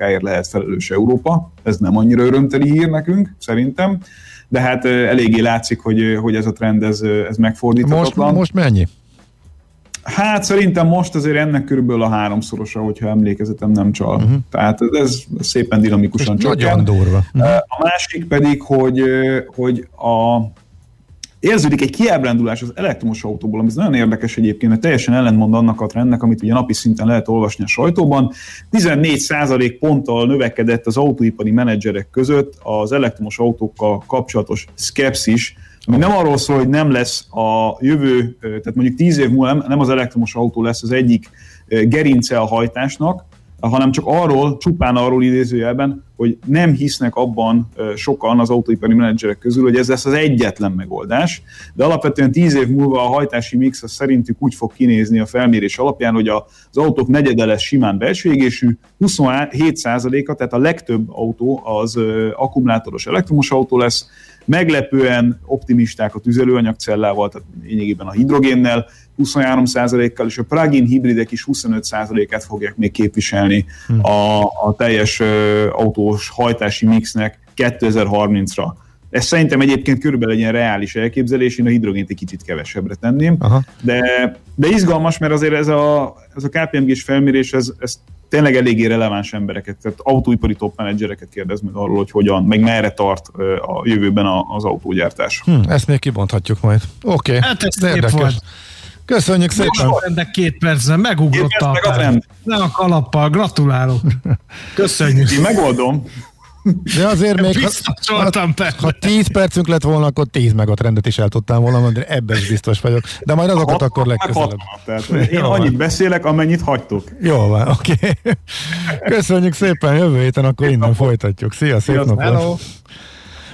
technikáért lehet felelős Európa. Ez nem annyira örömteli hír nekünk, szerintem. De hát eléggé látszik, hogy, hogy ez a trend ez, ez megfordíthatatlan. Most, most mennyi? Hát szerintem most azért ennek körülbelül a háromszorosa, hogyha emlékezetem nem csal. Uh-huh. Tehát ez szépen dinamikusan csak. Nagyon durva. Uh-huh. A másik pedig, hogy, hogy a érződik egy kiábrándulás az elektromos autóból, ami nagyon érdekes egyébként, mert teljesen ellentmond annak a trendnek, amit ugye napi szinten lehet olvasni a sajtóban. 14% ponttal növekedett az autóipari menedzserek között az elektromos autókkal kapcsolatos szkepszis, ami nem arról szól, hogy nem lesz a jövő, tehát mondjuk 10 év múlva nem az elektromos autó lesz az egyik gerince a hajtásnak, hanem csak arról, csupán arról idézőjelben, hogy nem hisznek abban sokan az autóipari menedzserek közül, hogy ez lesz az egyetlen megoldás, de alapvetően tíz év múlva a hajtási mix az szerintük úgy fog kinézni a felmérés alapján, hogy az autók negyede lesz simán belső égésű, 27%-a, tehát a legtöbb autó az akkumulátoros elektromos autó lesz, meglepően optimisták a tüzelőanyagcellával, tehát lényegében a hidrogénnel, 23%-kal, és a plug-in hibridek is 25%-át fogják még képviselni hmm. a, a teljes uh, autós hajtási mixnek 2030-ra. Ez szerintem egyébként körülbelül egy ilyen reális elképzelés, én a hidrogént egy kicsit kevesebbre tenném, Aha. de, de izgalmas, mert azért ez a, ez a KPMG-s felmérés, ez, ez tényleg eléggé releváns embereket, tehát autóipari top menedzsereket kérdez meg arról, hogy hogyan, meg merre tart a jövőben az autógyártás. Hm, ezt még kibonthatjuk majd. Oké, okay. hát ez érdekes. Volt. Köszönjük szépen! Most két percben megugrott a, meg. Nem a kalappal, gratulálok! Köszönjük! Én megoldom. De azért még, ha, ha, ha 10 percünk lett volna, akkor 10 meg a trendet is el tudtam volna mondani, ebben is biztos vagyok. De majd azokat hat, akkor legközelebb. Tehát én Jó annyit van. beszélek, amennyit hagytuk. Jó van, oké. Okay. Köszönjük szépen, jövő héten akkor szép innen napot. folytatjuk. Szia, szép napot! Hello.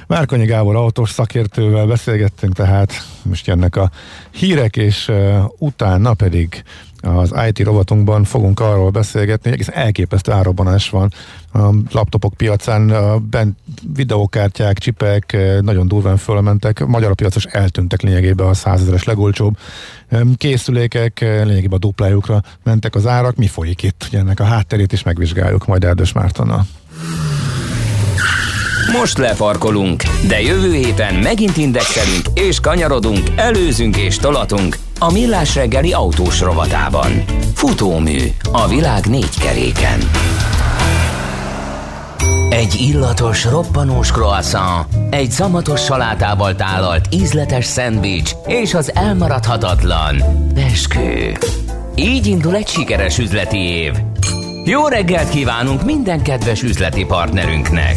Márkonyi Gábor autós szakértővel beszélgettünk, tehát most jönnek a hírek, és uh, utána pedig az IT rovatunkban fogunk arról beszélgetni, egész elképesztő árobbanás van a laptopok piacán, bent videókártyák, csipek nagyon durván fölmentek, magyar piacos eltűntek lényegében a százezeres legolcsóbb készülékek, lényegében a duplájukra mentek az árak, mi folyik itt, ugye ennek a hátterét is megvizsgáljuk majd Erdős Mártonnal. Most lefarkolunk, de jövő héten megint indexelünk és kanyarodunk, előzünk és tolatunk a Millás reggeli autós rovatában. Futómű a világ négy keréken. Egy illatos, roppanós croissant, egy szamatos salátával tálalt ízletes szendvics és az elmaradhatatlan beskő. Így indul egy sikeres üzleti év. Jó reggelt kívánunk minden kedves üzleti partnerünknek!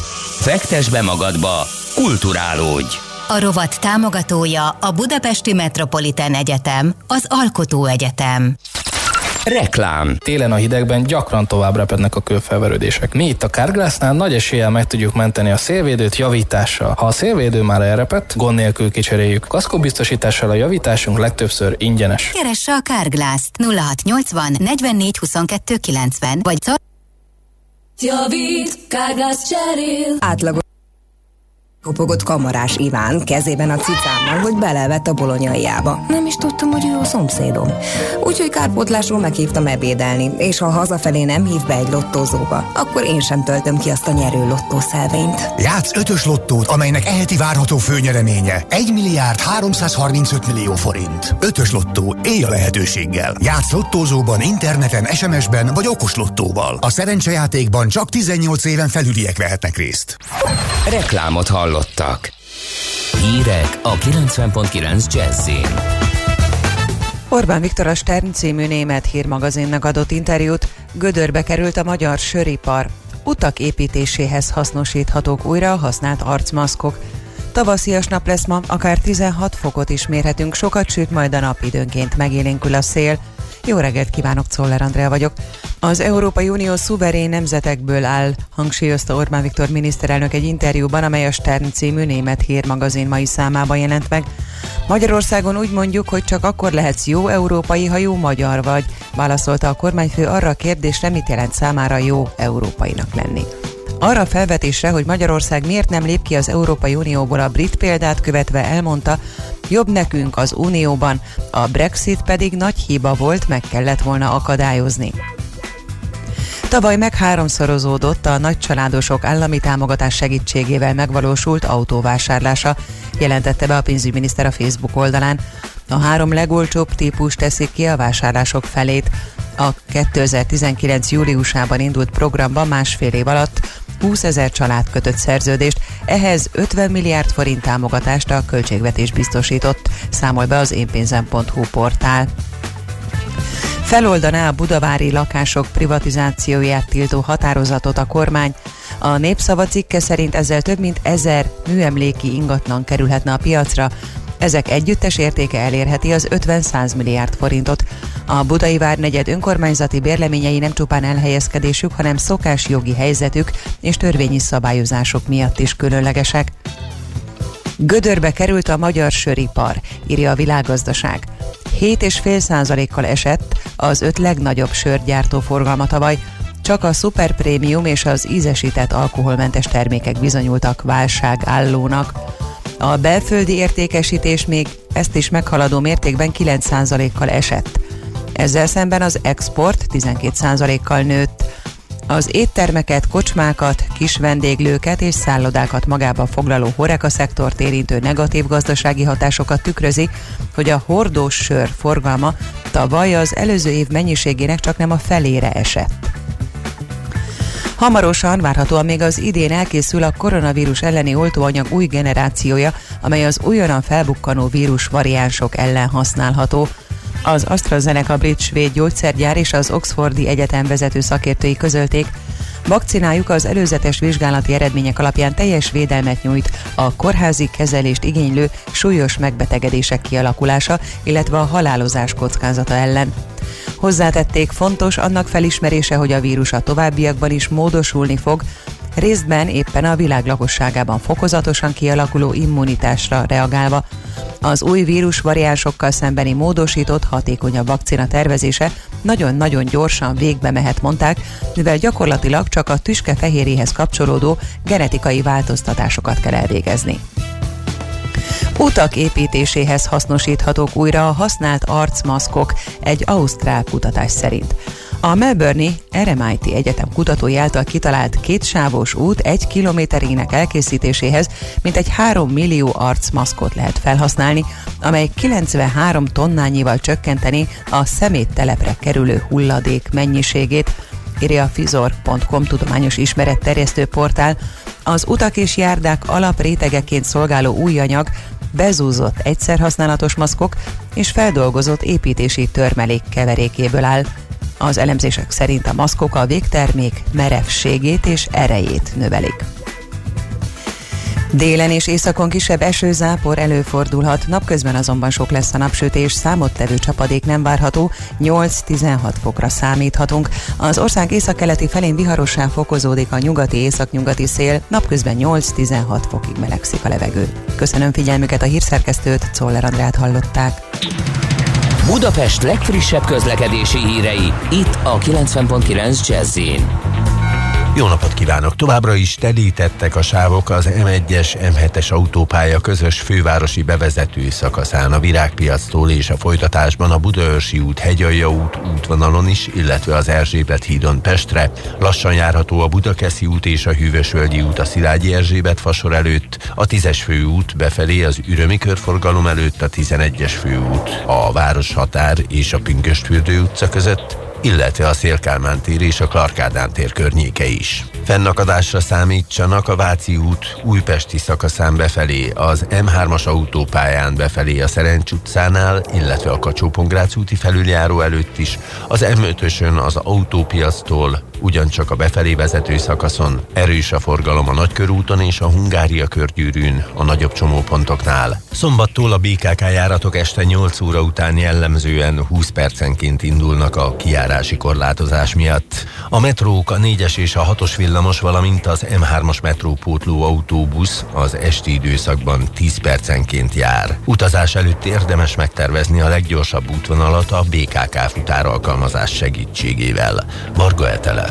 Fektes be magadba, kulturálódj! A rovat támogatója a Budapesti Metropolitán Egyetem, az Alkotó Egyetem. Reklám. Télen a hidegben gyakran tovább repednek a kőfelverődések. Mi itt a Carglassnál nagy eséllyel meg tudjuk menteni a szélvédőt javítással. Ha a szélvédő már elrepett, gond nélkül kicseréljük. Kaszkó biztosítással a javításunk legtöbbször ingyenes. Keresse a Carglass 0680 44 22 90 vagy Javít, Carglass cserél. Átlagos Kopogott kamarás Iván kezében a cicámmal, hogy belevett a bolonyaiába. Nem is tudtam, hogy ő a szomszédom. Úgyhogy kárpótlásról meghívtam ebédelni, és ha hazafelé nem hív be egy lottózóba, akkor én sem töltöm ki azt a nyerő lottószelvényt. Játsz ötös lottót, amelynek eheti várható főnyereménye 1 milliárd 335 millió forint. Ötös lottó, élj a lehetőséggel. Játsz lottózóban, interneten, SMS-ben vagy okos lottóval. A szerencsejátékban csak 18 éven felüliek vehetnek részt. Reklámot hall hallottak. Hírek a 90.9 Jazzin. Orbán Viktor a Stern című német hírmagazinnak adott interjút, gödörbe került a magyar söripar. utak építéséhez hasznosíthatók újra a használt arcmaszkok. Tavaszias nap lesz ma, akár 16 fokot is mérhetünk, sokat süt majd a nap időnként megélénkül a szél. Jó reggelt kívánok, Czoller Andrea vagyok. Az Európai Unió szuverén nemzetekből áll, hangsúlyozta Orbán Viktor miniszterelnök egy interjúban, amely a Stern című német hírmagazin mai számában jelent meg. Magyarországon úgy mondjuk, hogy csak akkor lehetsz jó európai, ha jó magyar vagy, válaszolta a kormányfő arra a kérdésre, mit jelent számára jó európainak lenni. Arra a felvetésre, hogy Magyarország miért nem lép ki az Európai Unióból a brit példát követve elmondta, jobb nekünk az Unióban, a Brexit pedig nagy hiba volt, meg kellett volna akadályozni. Tavaly meg háromszorozódott a nagycsaládosok állami támogatás segítségével megvalósult autóvásárlása, jelentette be a pénzügyminiszter a Facebook oldalán. A három legolcsóbb típus teszik ki a vásárlások felét. A 2019. júliusában indult programban másfél év alatt 20 ezer család kötött szerződést, ehhez 50 milliárd forint támogatást a költségvetés biztosított, számol be az énpénzem.hu portál. Feloldaná a budavári lakások privatizációját tiltó határozatot a kormány. A népszava cikke szerint ezzel több mint ezer műemléki ingatlan kerülhetne a piacra, ezek együttes értéke elérheti az 50-100 milliárd forintot. A Budai Várnegyed önkormányzati bérleményei nem csupán elhelyezkedésük, hanem szokás jogi helyzetük és törvényi szabályozások miatt is különlegesek. Gödörbe került a magyar söripar, írja a világgazdaság. 7,5 százalékkal esett az öt legnagyobb sörgyártó forgalma tavaly, csak a szuperprémium és az ízesített alkoholmentes termékek bizonyultak válságállónak. A belföldi értékesítés még ezt is meghaladó mértékben 9%-kal esett. Ezzel szemben az export 12%-kal nőtt. Az éttermeket, kocsmákat, kis vendéglőket és szállodákat magába foglaló horeka szektort érintő negatív gazdasági hatásokat tükrözi, hogy a hordós sör forgalma tavaly az előző év mennyiségének csak nem a felére esett. Hamarosan, várhatóan még az idén elkészül a koronavírus elleni oltóanyag új generációja, amely az újonnan felbukkanó vírus variánsok ellen használható. Az AstraZeneca brit svéd gyógyszergyár és az Oxfordi Egyetem vezető szakértői közölték, Vakcinájuk az előzetes vizsgálati eredmények alapján teljes védelmet nyújt a kórházi kezelést igénylő súlyos megbetegedések kialakulása, illetve a halálozás kockázata ellen. Hozzátették fontos annak felismerése, hogy a vírus a továbbiakban is módosulni fog, részben éppen a világ lakosságában fokozatosan kialakuló immunitásra reagálva. Az új vírus variánsokkal szembeni módosított, hatékonyabb vakcina tervezése nagyon-nagyon gyorsan végbe mehet, mondták, mivel gyakorlatilag csak a tüske fehérjéhez kapcsolódó genetikai változtatásokat kell elvégezni. Utak építéséhez hasznosíthatók újra a használt arcmaszkok egy ausztrál kutatás szerint. A Melbourne RMIT Egyetem kutatói által kitalált kétsávos út egy kilométerének elkészítéséhez mintegy 3 millió arcmaszkot lehet felhasználni, amely 93 tonnányival csökkenteni a szeméttelepre kerülő hulladék mennyiségét, írja a fizor.com tudományos ismeretterjesztő portál. Az utak és járdák alaprétegeként szolgáló új anyag bezúzott egyszerhasználatos maszkok és feldolgozott építési törmelék keverékéből áll. Az elemzések szerint a maszkok a végtermék merevségét és erejét növelik. Délen és északon kisebb esőzápor előfordulhat, napközben azonban sok lesz a napsütés, számottevő csapadék nem várható, 8-16 fokra számíthatunk. Az ország északkeleti felén viharossá fokozódik a nyugati északnyugati szél, napközben 8-16 fokig melegszik a levegő. Köszönöm figyelmüket a hírszerkesztőt, Czoller Andrát hallották. Budapest legfrissebb közlekedési hírei, itt a 90.9 jazz jó napot kívánok! Továbbra is telítettek a sávok az M1-es, M7-es autópálya közös fővárosi bevezető szakaszán a Virágpiactól és a folytatásban a Budaörsi út, Hegyalja út útvonalon is, illetve az Erzsébet hídon Pestre. Lassan járható a Budakeszi út és a Hűvösvölgyi út a Szilágyi Erzsébet fasor előtt, a 10-es főút befelé az Ürömi körforgalom előtt a 11-es főút, a Városhatár és a Pünköstfürdő utca között, illetve a Szélkálmán tér és a Klarkádán tér környéke is. Fennakadásra számítsanak a Váci út újpesti szakaszán befelé, az M3-as autópályán befelé a Szerencs utcánál, illetve a kacsó úti felüljáró előtt is, az M5-ösön az autópiasztól ugyancsak a befelé vezető szakaszon. Erős a forgalom a Nagykörúton és a Hungária körgyűrűn, a nagyobb csomópontoknál. Szombattól a BKK járatok este 8 óra után jellemzően 20 percenként indulnak a kiárási korlátozás miatt. A metrók, a 4-es és a 6-os villamos, valamint az M3-as metrópótló autóbusz az esti időszakban 10 percenként jár. Utazás előtt érdemes megtervezni a leggyorsabb útvonalat a BKK futár alkalmazás segítségével. Varga Etele,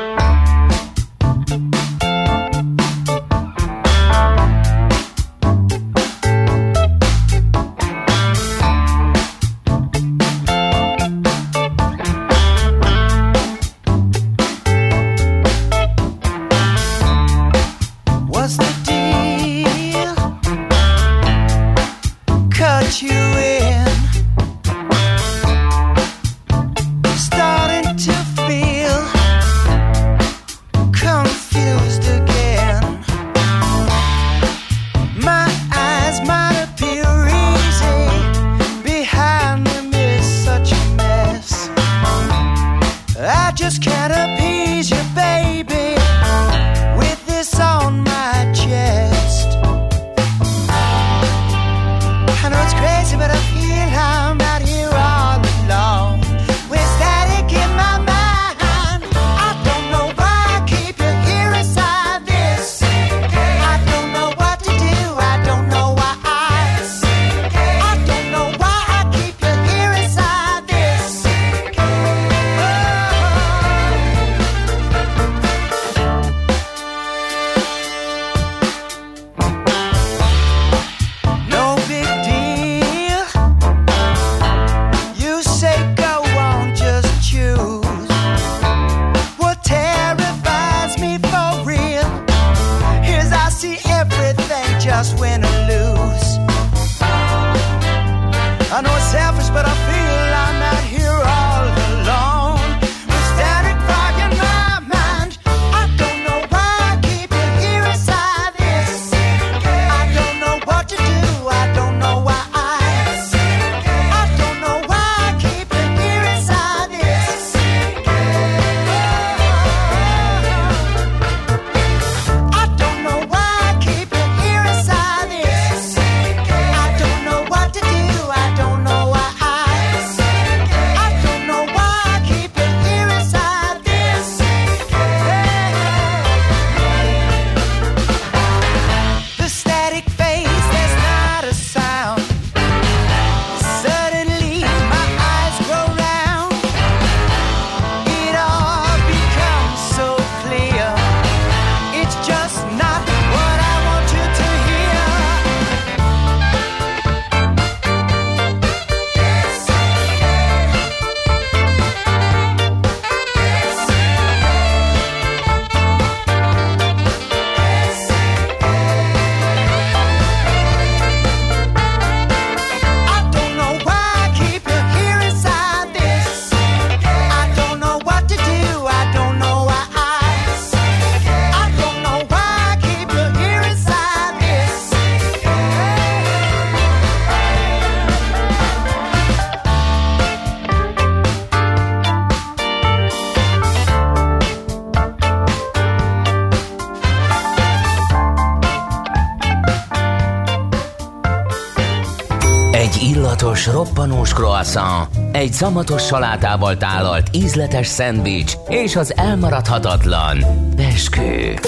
Egy szamatos salátával tálalt ízletes szendvics és az elmaradhatatlan beskő.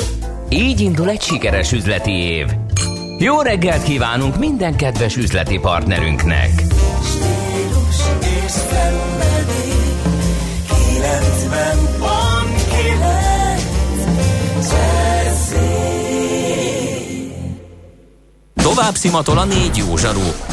Így indul egy sikeres üzleti év. Jó reggelt kívánunk minden kedves üzleti partnerünknek! Stílus és szenvedély, 90 Tovább szimatol a négy jó zsaru,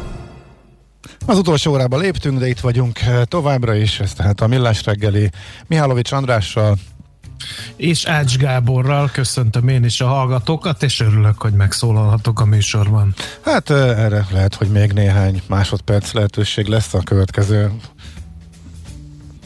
Az utolsó órába léptünk, de itt vagyunk továbbra is, ez tehát a Millás reggeli Mihálovics Andrással, és Ács Gáborral köszöntöm én is a hallgatókat, és örülök, hogy megszólalhatok a műsorban. Hát erre lehet, hogy még néhány másodperc lehetőség lesz a következő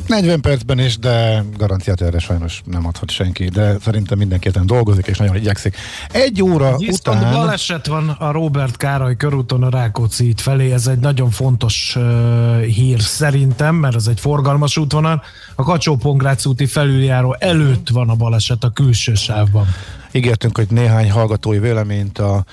40 percben is, de garanciát erre sajnos nem adhat senki, de szerintem mindenki ezen dolgozik, és nagyon igyekszik. Egy óra Viszont után... baleset van a Robert Károly körúton a Rákóczi út felé, ez egy nagyon fontos uh, hír szerintem, mert ez egy forgalmas útvonal. A kacsó úti felüljáró előtt van a baleset a külső sávban. Ígértünk, hogy néhány hallgatói véleményt a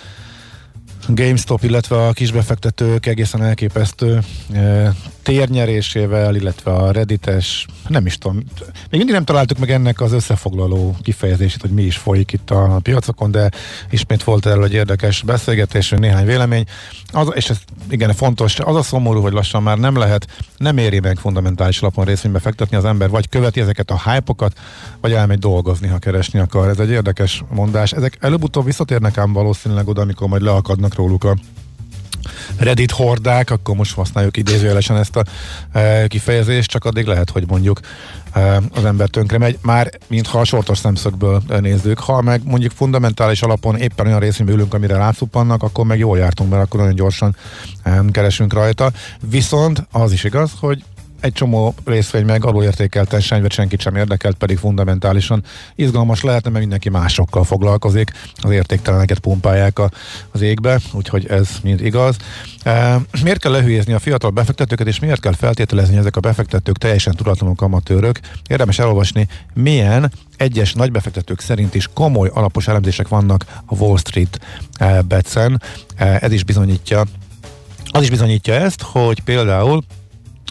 GameStop, illetve a kisbefektetők egészen elképesztő e, térnyerésével, illetve a reddites, nem is tudom, még mindig nem találtuk meg ennek az összefoglaló kifejezését, hogy mi is folyik itt a piacokon, de ismét volt erről egy érdekes beszélgetés, néhány vélemény, az, és ez igen fontos, az a szomorú, hogy lassan már nem lehet, nem éri meg fundamentális alapon részvénybe fektetni az ember, vagy követi ezeket a hype vagy elmegy dolgozni, ha keresni akar. Ez egy érdekes mondás. Ezek előbb-utóbb visszatérnek ám valószínűleg oda, amikor majd leakadnak róluk a Reddit hordák, akkor most használjuk idézőjelesen ezt a e, kifejezést, csak addig lehet, hogy mondjuk e, az ember tönkre megy, már mintha a sortos szemszögből nézzük. Ha meg mondjuk fundamentális alapon éppen olyan részünkbe ülünk, amire rátszuppannak, akkor meg jól jártunk, mert akkor nagyon gyorsan e, keresünk rajta. Viszont az is igaz, hogy egy csomó részvény meg alulértékelten senyvet senkit sem érdekelt, pedig fundamentálisan izgalmas lehetne, mert mindenki másokkal foglalkozik, az értékteleneket pumpálják a, az égbe, úgyhogy ez mind igaz. E, miért kell lehülyézni a fiatal befektetőket, és miért kell feltételezni, hogy ezek a befektetők teljesen tudatlanok amatőrök? Érdemes elolvasni, milyen egyes nagybefektetők szerint is komoly alapos elemzések vannak a Wall Street e, Betsen. E, ez is bizonyítja az is bizonyítja ezt, hogy például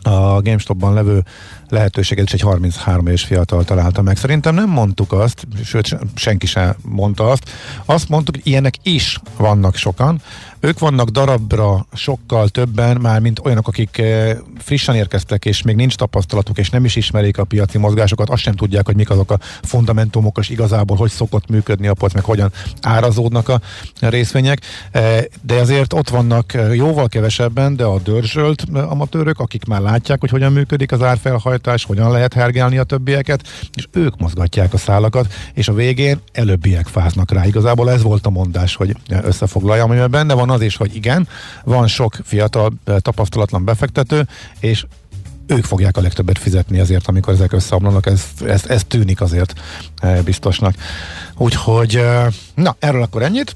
a GameStop-ban levő lehetőséget is egy 33 éves fiatal találta meg. Szerintem nem mondtuk azt, sőt senki sem mondta azt. Azt mondtuk, hogy ilyenek is vannak sokan, ők vannak darabra sokkal többen, már mint olyanok, akik eh, frissen érkeztek, és még nincs tapasztalatuk, és nem is ismerik a piaci mozgásokat, azt sem tudják, hogy mik azok a fundamentumok, és igazából hogy szokott működni a piac, meg hogyan árazódnak a részvények. Eh, de azért ott vannak eh, jóval kevesebben, de a dörzsölt amatőrök, akik már látják, hogy hogyan működik az árfelhajtás, hogyan lehet hergelni a többieket, és ők mozgatják a szálakat, és a végén előbbiek fáznak rá. Igazából ez volt a mondás, hogy összefoglalja, amiben benne van az is, hogy igen, van sok fiatal, eh, tapasztalatlan befektető, és ők fogják a legtöbbet fizetni azért, amikor ezek összeomlanak, ez, ez, ez tűnik azért eh, biztosnak. Úgyhogy, eh, na, erről akkor ennyit,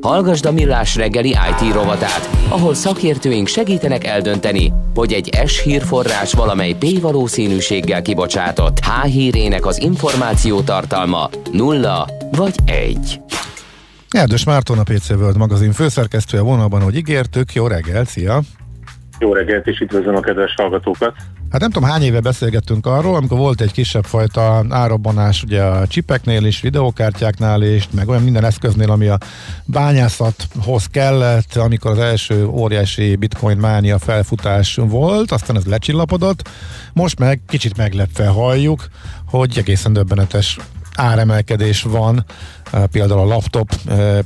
Hallgasd a Millás reggeli IT rovatát, ahol szakértőink segítenek eldönteni, hogy egy S hírforrás valamely P valószínűséggel kibocsátott H hírének az információ tartalma nulla vagy egy. Erdős Márton a PC World magazin főszerkesztője vonalban, hogy ígértük. Jó reggel, szia! Jó reggelt, és üdvözlöm a kedves hallgatókat! Hát nem tudom, hány éve beszélgettünk arról, amikor volt egy kisebb fajta árabbanás ugye a csipeknél is, videókártyáknál is, meg olyan minden eszköznél, ami a bányászathoz kellett, amikor az első óriási bitcoin mánia felfutás volt, aztán ez lecsillapodott. Most meg kicsit meglepve halljuk, hogy egészen döbbenetes áremelkedés van, például a laptop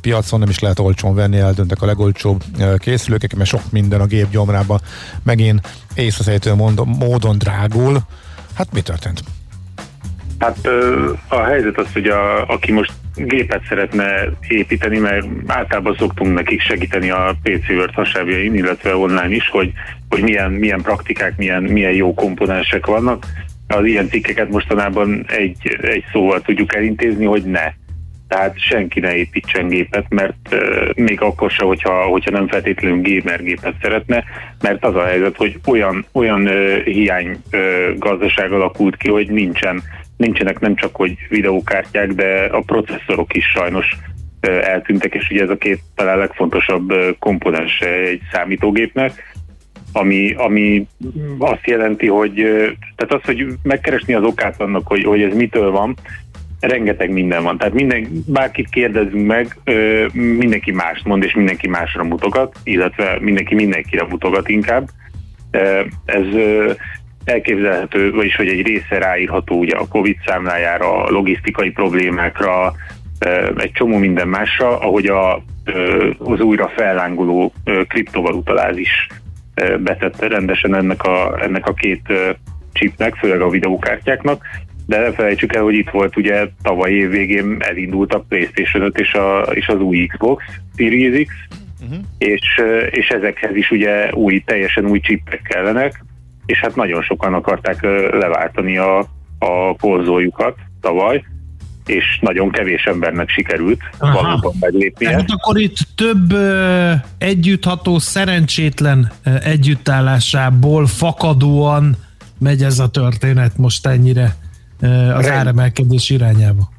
piacon nem is lehet olcsón venni, eldöntek a legolcsóbb készülők, mert sok minden a gép gyomrában megint észreszejtő módon drágul. Hát mi történt? Hát a helyzet az, hogy a, aki most gépet szeretne építeni, mert általában szoktunk nekik segíteni a PC Word hasábjain, illetve online is, hogy, hogy milyen, milyen praktikák, milyen, milyen jó komponensek vannak az ilyen cikkeket mostanában egy, egy szóval tudjuk elintézni, hogy ne. Tehát senki ne építsen gépet, mert még akkor se, hogyha, hogyha nem feltétlenül gamer gépet szeretne, mert az a helyzet, hogy olyan, olyan hiány uh, gazdaság alakult ki, hogy nincsen, nincsenek nem csak hogy videókártyák, de a processzorok is sajnos eltűntek, és ugye ez a két talán legfontosabb komponens egy számítógépnek ami, ami azt jelenti, hogy tehát az, hogy megkeresni az okát annak, hogy, hogy ez mitől van, rengeteg minden van. Tehát minden, bárkit kérdezünk meg, mindenki más mond, és mindenki másra mutogat, illetve mindenki mindenkire mutogat inkább. Ez elképzelhető, vagyis hogy egy része ráírható ugye a Covid számlájára, a logisztikai problémákra, egy csomó minden másra, ahogy a, az újra fellángoló kriptovalutalás is betette rendesen ennek a, ennek a két chipnek, főleg a videókártyáknak, de ne felejtsük el, hogy itt volt ugye tavaly év végén elindult a PlayStation 5 és, a, és az új Xbox Series X, uh-huh. és, és ezekhez is ugye új, teljesen új chipek kellenek, és hát nagyon sokan akarták leváltani a, a konzoljukat tavaly, és nagyon kevés embernek sikerült Aha. valóban meglépnie. Tehát akkor itt több uh, együttható szerencsétlen uh, együttállásából fakadóan megy ez a történet most ennyire uh, az Rend. áremelkedés irányába.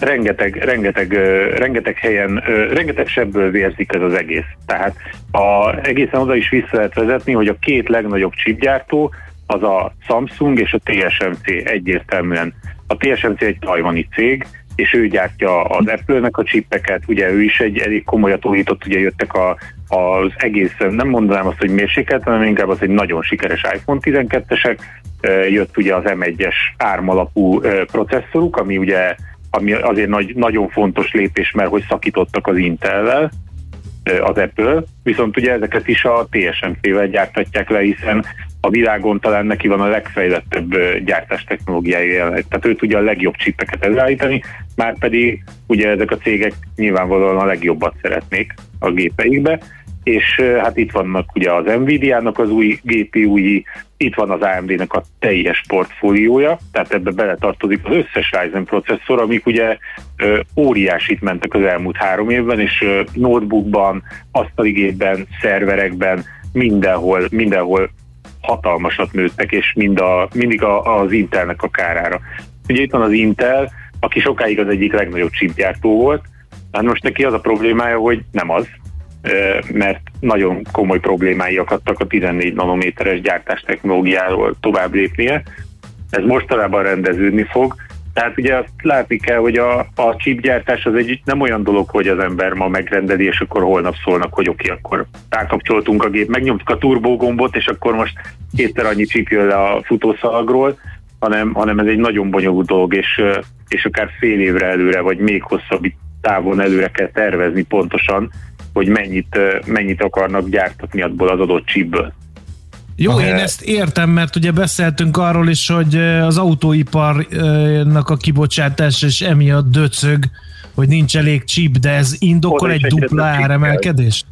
Rengeteg, rengeteg, uh, rengeteg helyen, uh, rengeteg sebből vérzik ez az egész. Tehát a, egészen oda is vissza lehet vezetni, hogy a két legnagyobb chipgyártó az a Samsung és a TSMC egyértelműen a TSMC egy tajvani cég, és ő gyártja az Apple-nek a csippeket, ugye ő is egy elég komolyat újított, ugye jöttek a, az egész, nem mondanám azt, hogy mérsékelt, hanem inkább az egy nagyon sikeres iPhone 12-esek, jött ugye az M1-es ARM alapú processzoruk, ami ugye ami azért nagy, nagyon fontos lépés, mert hogy szakítottak az Intel-vel, az Apple, viszont ugye ezeket is a TSMC-vel gyártatják le, hiszen a világon talán neki van a legfejlettebb gyártás technológiája. Tehát ő tudja a legjobb csipeket előállítani, már pedig ugye ezek a cégek nyilvánvalóan a legjobbat szeretnék a gépeikbe, és hát itt vannak ugye az Nvidia-nak az új GPU-i, itt van az AMD-nek a teljes portfóliója, tehát ebbe beletartozik az összes Ryzen processzor, amik ugye ö, óriásit mentek az elmúlt három évben, és ö, notebookban, asztaligében, szerverekben, mindenhol, mindenhol hatalmasat nőttek, és mind a, mindig a, az Intelnek a kárára. Ugye itt van az Intel, aki sokáig az egyik legnagyobb chipgyártó volt, hát most neki az a problémája, hogy nem az, mert nagyon komoly problémái akadtak a 14 nanométeres gyártás technológiáról tovább lépnie. Ez mostanában rendeződni fog, tehát ugye azt látni kell, hogy a, a chipgyártás az egy nem olyan dolog, hogy az ember ma megrendeli, és akkor holnap szólnak, hogy oké, okay, akkor rákapcsoltunk a gép, megnyomtuk a turbógombot, és akkor most kétszer annyi chip jön le a futószalagról, hanem, hanem ez egy nagyon bonyolult dolog, és, és akár fél évre előre, vagy még hosszabb távon előre kell tervezni pontosan, hogy mennyit, mennyit akarnak gyártatni abból az adott chipből. Jó, én ezt értem, mert ugye beszéltünk arról is, hogy az autóiparnak a kibocsátás és emiatt döcög, hogy nincs elég chip, de ez indokol egy dupla áremelkedést?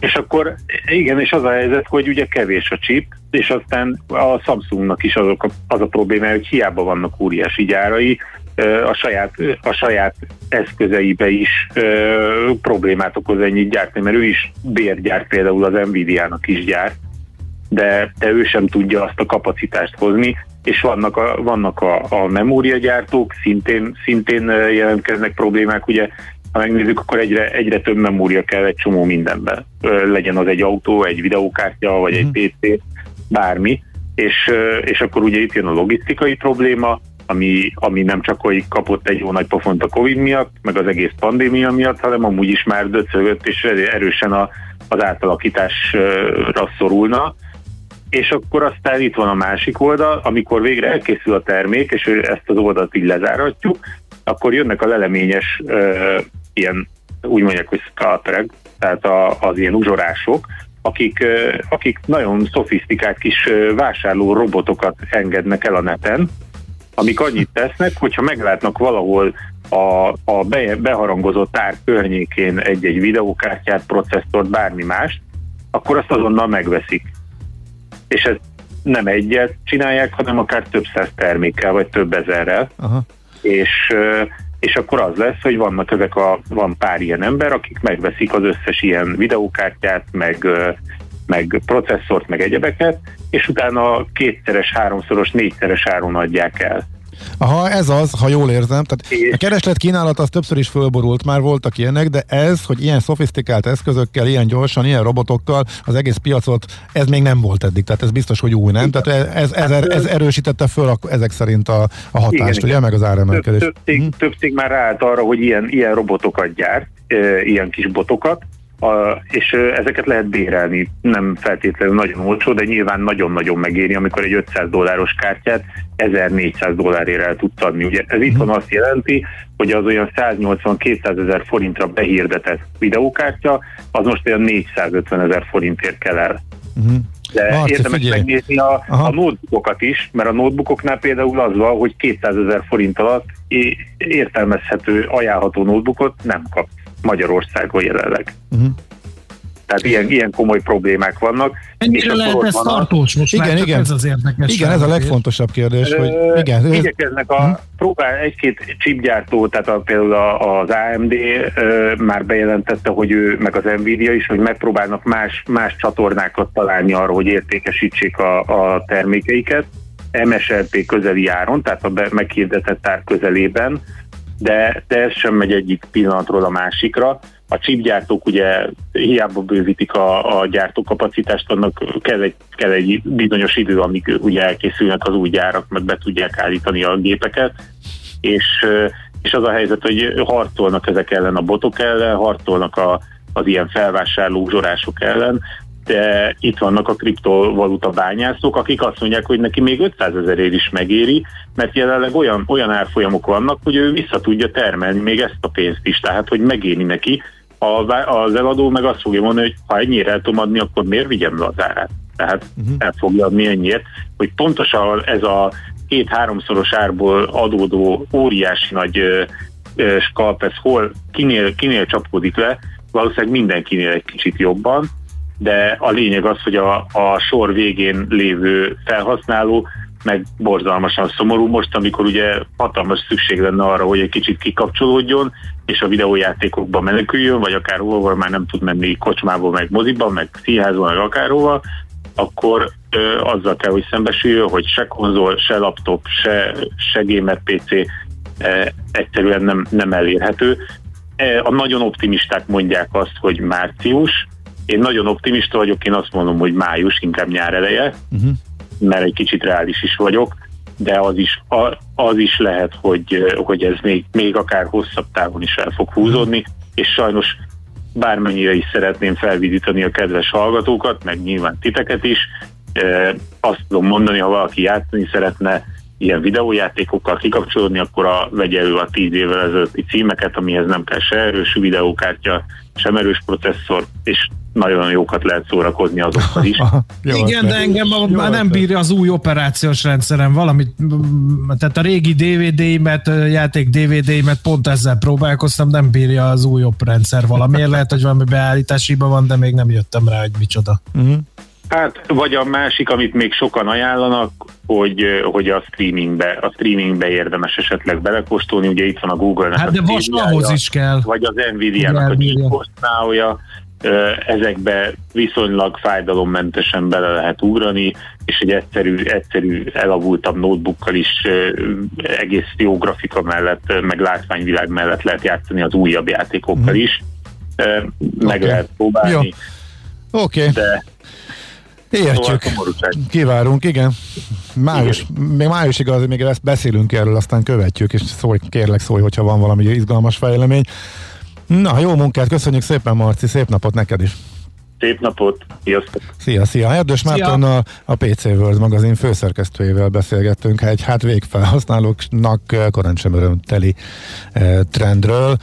És akkor igen, és az a helyzet, hogy ugye kevés a chip, és aztán a Samsungnak is azok a, az a probléma, hogy hiába vannak óriási gyárai, a saját, a saját eszközeibe is ö, problémát okoz ennyit gyártani, mert ő is bérgyárt például az Nvidia-nak is gyárt, de, de ő sem tudja azt a kapacitást hozni, és vannak a, vannak a, a memóriagyártók, szintén, szintén jelentkeznek problémák, ugye ha megnézzük, akkor egyre, egyre több memória kell egy csomó mindenben. Legyen az egy autó, egy videókártya, vagy egy mhm. PC, bármi, és, és akkor ugye itt jön a logisztikai probléma, ami, ami nem csak hogy kapott egy jó nagy pofont a Covid miatt, meg az egész pandémia miatt, hanem amúgy is már döcögött, és erősen a, az átalakításra szorulna. És akkor aztán itt van a másik oldal, amikor végre elkészül a termék, és ezt az oldalt így lezáratjuk, akkor jönnek a leleményes uh, ilyen, úgy mondják, hogy scalperek, tehát a, az ilyen uzsorások, akik, akik nagyon szofisztikált kis vásárló robotokat engednek el a neten, amik annyit tesznek, hogyha meglátnak valahol a, a be, beharangozott ár környékén egy-egy videókártyát, processzort, bármi mást, akkor azt azonnal megveszik. És ez nem egyet csinálják, hanem akár több száz termékkel, vagy több ezerrel. Aha. És, és akkor az lesz, hogy vannak ezek a, van pár ilyen ember, akik megveszik az összes ilyen videókártyát, meg, meg processzort, meg egyebeket, és utána kétszeres, háromszoros, négyszeres áron adják el. Aha, ez az, ha jól érzem. Tehát a kereslet kínálat az többször is fölborult, már voltak ilyenek, de ez, hogy ilyen szofisztikált eszközökkel, ilyen gyorsan, ilyen robotokkal az egész piacot, ez még nem volt eddig, tehát ez biztos, hogy új, nem? Tehát ez, ez, ez, ez erősítette föl ezek szerint a, a hatást, igen, ugye, igen. meg az áremelkedés. Több, több, cég, hmm. több cég már ráállt arra, hogy ilyen, ilyen robotokat gyárt, ilyen kis botokat, a, és ezeket lehet bérelni, nem feltétlenül nagyon olcsó, de nyilván nagyon-nagyon megéri, amikor egy 500 dolláros kártyát 1400 dollárért el tudsz adni. Ugye ez itthon mhm. azt jelenti, hogy az olyan 180-200 ezer forintra behirdetett videókártya, az most olyan 450 ezer forintért kell el. Uh-huh. De Marci, érdemes figyelj. megnézni a, a notebookokat is, mert a notebookoknál például az van, hogy 200 ezer forint alatt értelmezhető, ajánlható notebookot nem kap Magyarországon jelenleg. Uh-huh. Tehát ilyen, ilyen komoly problémák vannak. Ennyire lehet ez tartós? Most igen, igen. ez az érdekes. Igen, ez a legfontosabb kérdés. Hogy igen, igyekeznek a, hm? próbál egy-két chipgyártó, tehát a, például az AMD ö, már bejelentette, hogy ő, meg az Nvidia is, hogy megpróbálnak más, más csatornákat találni arra, hogy értékesítsék a, a termékeiket. MSRP közeli áron, tehát a meghirdetett ár közelében, de, de ez sem megy egyik pillanatról a másikra. A chipgyártók ugye hiába bővítik a, a gyártókapacitást, annak kell egy, kell egy bizonyos idő, amíg ugye elkészülnek az új gyárak, meg be tudják állítani a gépeket, és, és az a helyzet, hogy harcolnak ezek ellen a botok ellen, harcolnak a, az ilyen felvásárló zsorások ellen, itt vannak a kriptovaluta bányászok, akik azt mondják, hogy neki még 500 ezerért is megéri, mert jelenleg olyan, olyan árfolyamok vannak, hogy ő vissza tudja termelni még ezt a pénzt is, tehát hogy megéri neki. A, az eladó meg azt fogja mondani, hogy ha ennyire el tudom adni, akkor miért vigyem le az árát? Tehát uh-huh. el fogja adni ennyiért, hogy pontosan ez a két-háromszoros árból adódó óriási nagy ö, ö, skalp, ez hol, kinél, kinél csapódik le, valószínűleg mindenkinél egy kicsit jobban, de a lényeg az, hogy a, a sor végén lévő felhasználó meg borzalmasan szomorú most, amikor ugye hatalmas szükség lenne arra, hogy egy kicsit kikapcsolódjon, és a videójátékokba meneküljön, vagy akár hol már nem tud menni kocsmába, meg moziba, meg színházba, meg akárhova, akkor ö, azzal kell, hogy szembesüljön, hogy se konzol, se laptop, se, se gamer PC e, egyszerűen nem, nem elérhető. E, a nagyon optimisták mondják azt, hogy március, én nagyon optimista vagyok, én azt mondom, hogy május, inkább nyár eleje, uh-huh. mert egy kicsit reális is vagyok, de az is, az is lehet, hogy, hogy ez még, még akár hosszabb távon is el fog húzódni, és sajnos bármennyire is szeretném felvidítani a kedves hallgatókat, meg nyilván titeket is, azt tudom mondani, ha valaki játszani szeretne ilyen videójátékokkal kikapcsolódni, akkor a, vegye elő a 10 évvel ezelőtti címeket, amihez nem kell se erős videókártya, sem erős processzor, és nagyon jókat lehet szórakozni azokkal is. Jó, Igen, de engem jó, már nem bírja az új operációs rendszerem valamit, tehát a régi DVD-imet, játék DVD-imet pont ezzel próbálkoztam, nem bírja az új oprendszer valamiért, lehet, hogy valami beállításiba van, de még nem jöttem rá, hogy micsoda. Uh-huh. Hát, vagy a másik, amit még sokan ajánlanak, hogy, hogy a streamingbe, a streamingbe érdemes esetleg belekóstolni, ugye itt van a Google-nek Hát de most ahhoz is kell. Vagy az Nvidia-nak a GeForce ezekbe viszonylag fájdalommentesen bele lehet ugrani, és egy egyszerű, egyszerű elavultabb notebookkal is egész jó grafika mellett, meg látványvilág mellett lehet játszani az újabb játékokkal mm. is. Meg okay. lehet próbálni. Oké. Okay. De Értjük. Szóval Kivárunk, igen. Május, igen. még májusig az, még beszélünk erről, aztán követjük, és szólj, kérlek szólj, hogyha van valami izgalmas fejlemény. Na, jó munkát, köszönjük szépen, Marci, szép napot neked is! Szép napot, sziasztok! Szia, szia! Erdős Mártonnal a PC World magazin főszerkesztőjével beszélgettünk egy hát végfelhasználóknak korán sem örömteli e, trendről.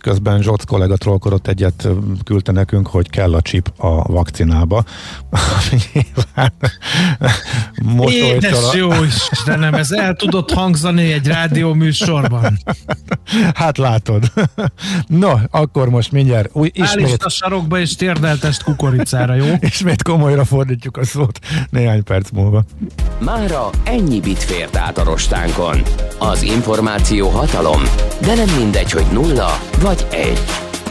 Közben Zsoc kollega trollkodott egyet, küldte nekünk, hogy kell a chip a vakcinába. Édes jó Istenem, ez el tudott hangzani egy rádió műsorban. Hát látod. No, akkor most mindjárt új, ismét... a sarokba és térdeltest kukoricára, jó? Ismét komolyra fordítjuk a szót néhány perc múlva. Mára ennyi bit fért át a rostánkon. Az információ hatalom, de nem mindegy, hogy nulla vagy egy.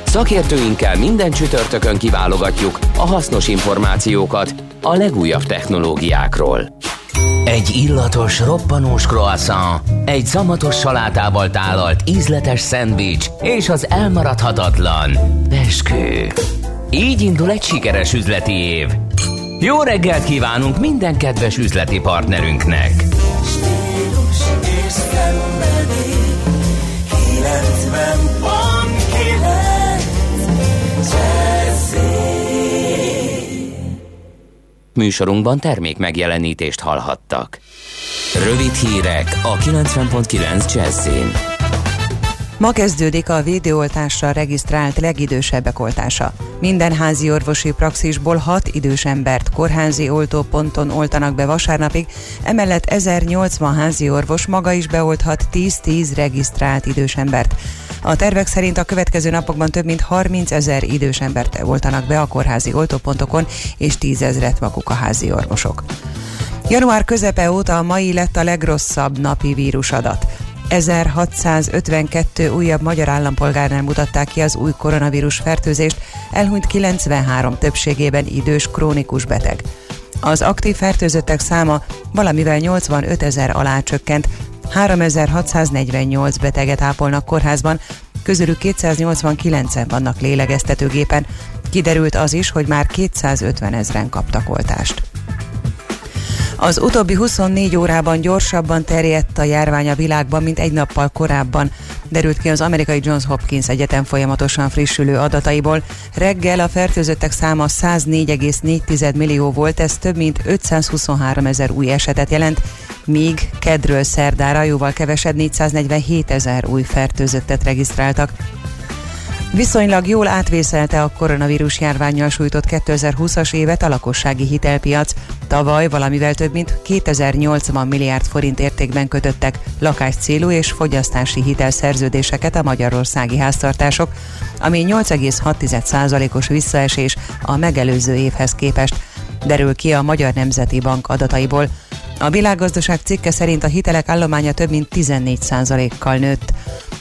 Szakértőinkkel minden csütörtökön kiválogatjuk a hasznos információkat a legújabb technológiákról. Egy illatos, roppanós croissant, egy szamatos salátával tálalt ízletes szendvics és az elmaradhatatlan beskő. Így indul egy sikeres üzleti év. Jó reggelt kívánunk minden kedves üzleti partnerünknek! Műsorunkban termék megjelenítést hallhattak. Rövid hírek a 90.9 Jazzin. Ma kezdődik a védőoltásra regisztrált legidősebbek oltása. Minden házi orvosi praxisból 6 idős embert kórházi oltóponton oltanak be vasárnapig, emellett 1080 házi orvos maga is beolthat 10-10 regisztrált idős embert. A tervek szerint a következő napokban több mint 30 ezer idős embert oltanak be a kórházi oltópontokon, és 10 ezret maguk a házi orvosok. Január közepe óta a mai lett a legrosszabb napi vírusadat. 1652 újabb magyar állampolgárnál mutatták ki az új koronavírus fertőzést, elhunyt 93 többségében idős krónikus beteg. Az aktív fertőzöttek száma valamivel 85 ezer alá csökkent, 3648 beteget ápolnak kórházban, közülük 289-en vannak lélegeztetőgépen. Kiderült az is, hogy már 250 ezeren kaptak oltást. Az utóbbi 24 órában gyorsabban terjedt a járvány a világban, mint egy nappal korábban, derült ki az amerikai Johns Hopkins Egyetem folyamatosan frissülő adataiból. Reggel a fertőzöttek száma 104,4 millió volt, ez több mint 523 ezer új esetet jelent, míg kedről szerdára jóval kevesebb 447 ezer új fertőzöttet regisztráltak. Viszonylag jól átvészelte a koronavírus járványjal sújtott 2020-as évet a lakossági hitelpiac. Tavaly valamivel több mint 2080 milliárd forint értékben kötöttek lakáscélú és fogyasztási hitelszerződéseket a magyarországi háztartások, ami 8,6%-os visszaesés a megelőző évhez képest, derül ki a Magyar Nemzeti Bank adataiból. A világgazdaság cikke szerint a hitelek állománya több mint 14%-kal nőtt.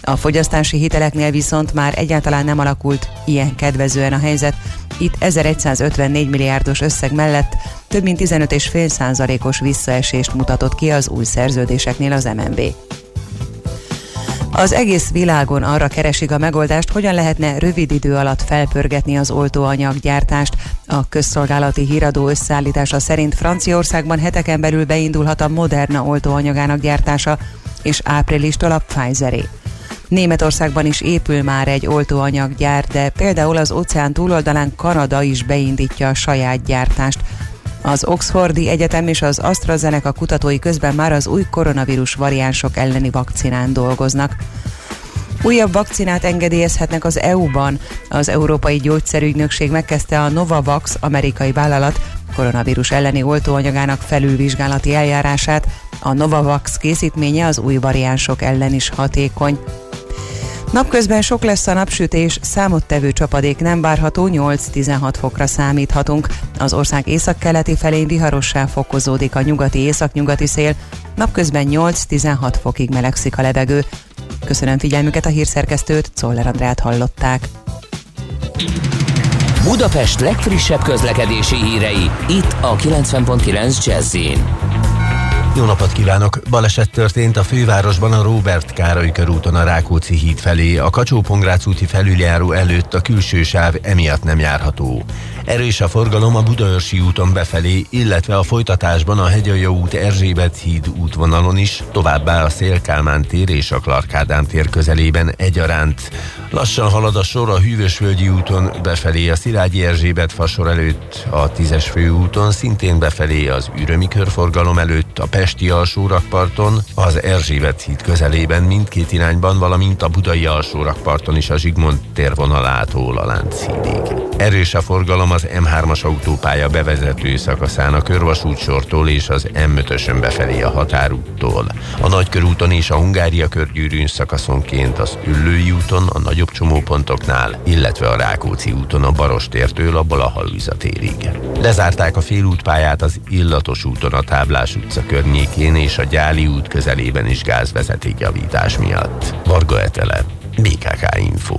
A fogyasztási hiteleknél viszont már egyáltalán nem alakult ilyen kedvezően a helyzet. Itt 1154 milliárdos összeg mellett több mint 15,5%-os visszaesést mutatott ki az új szerződéseknél az MNB. Az egész világon arra keresik a megoldást, hogyan lehetne rövid idő alatt felpörgetni az oltóanyaggyártást. A közszolgálati híradó összeállítása szerint Franciaországban heteken belül beindulhat a Moderna oltóanyagának gyártása, és áprilistól a Pfizeré. Németországban is épül már egy oltóanyaggyár, de például az óceán túloldalán Kanada is beindítja a saját gyártást. Az Oxfordi Egyetem és az AstraZeneca kutatói közben már az új koronavírus variánsok elleni vakcinán dolgoznak. Újabb vakcinát engedélyezhetnek az EU-ban. Az Európai Gyógyszerügynökség megkezdte a Novavax amerikai vállalat koronavírus elleni oltóanyagának felülvizsgálati eljárását. A Novavax készítménye az új variánsok ellen is hatékony. Napközben sok lesz a napsütés, számottevő csapadék nem várható, 8-16 fokra számíthatunk. Az ország északkeleti felén viharossá fokozódik a nyugati északnyugati szél, napközben 8-16 fokig melegszik a levegő. Köszönöm figyelmüket a hírszerkesztőt, Czoller Andrát hallották. Budapest legfrissebb közlekedési hírei, itt a 90.9 jazz jó napot kívánok! Baleset történt a fővárosban a Robert Károly körúton a Rákóczi híd felé. A kacsó úti felüljáró előtt a külső sáv emiatt nem járható. Erős a forgalom a Budaörsi úton befelé, illetve a folytatásban a Hegyalja út Erzsébet híd útvonalon is, továbbá a Szélkálmán tér és a Klarkádám tér közelében egyaránt. Lassan halad a sor a Hűvösvölgyi úton befelé a Szilágyi Erzsébet fasor előtt, a Tízes főúton szintén befelé az Ürömi körforgalom előtt, a Pesti alsórakparton, az Erzsébet híd közelében mindkét irányban, valamint a Budai alsórakparton is a Zsigmond térvonalától a Lánchídig. Erős a forgalom az M3-as autópálya bevezető szakaszán a körvasút sortól és az M5-ösön befelé a határúttól. A Nagykörúton és a Hungária körgyűrűn szakaszonként az Üllői úton a nagyobb csomópontoknál, illetve a Rákóczi úton a Barostértől a Balahalúza térig. Lezárták a félútpályát az Illatos úton a Táblás utca környékén és a Gyáli út közelében is gázvezetékjavítás miatt. Varga Etele, BKK Info.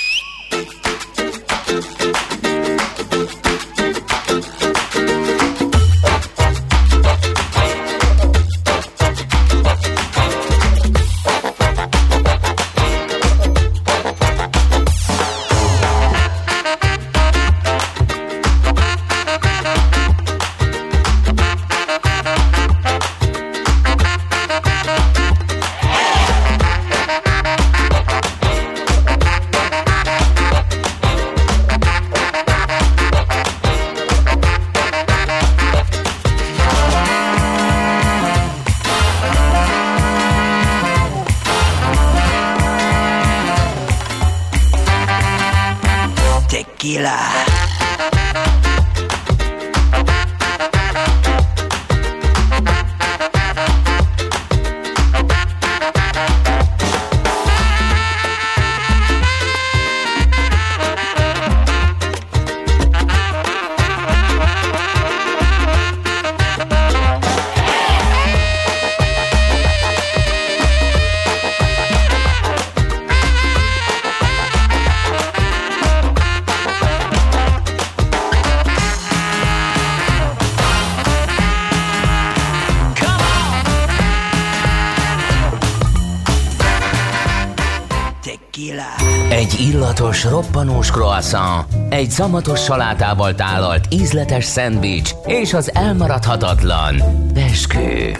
Illatos, roppanós croissant, egy szamatos salátával tálalt ízletes szendvics és az elmaradhatatlan beskő.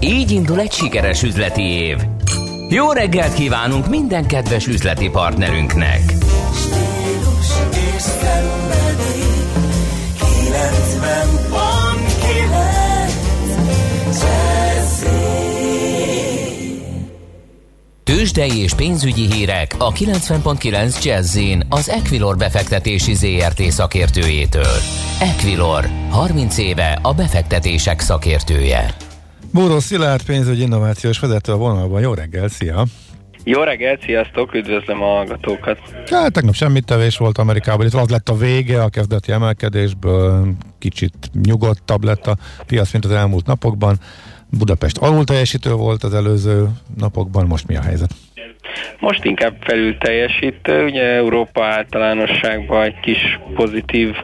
Így indul egy sikeres üzleti év. Jó reggelt kívánunk minden kedves üzleti partnerünknek! Tőzsdei és pénzügyi hírek a 90.9 jazz az Equilor befektetési ZRT szakértőjétől. Equilor, 30 éve a befektetések szakértője. Bóró Szilárd pénzügyi innovációs vezető a vonalban. Jó reggel, szia! Jó reggelt, sziasztok, üdvözlöm a hallgatókat! Hát tegnap semmi tevés volt Amerikában, itt az lett a vége a kezdeti emelkedésből, kicsit nyugodtabb lett a piac, mint az elmúlt napokban. Budapest alul teljesítő volt az előző napokban, most mi a helyzet? Most inkább felül teljesít, ugye Európa általánosságban egy kis pozitív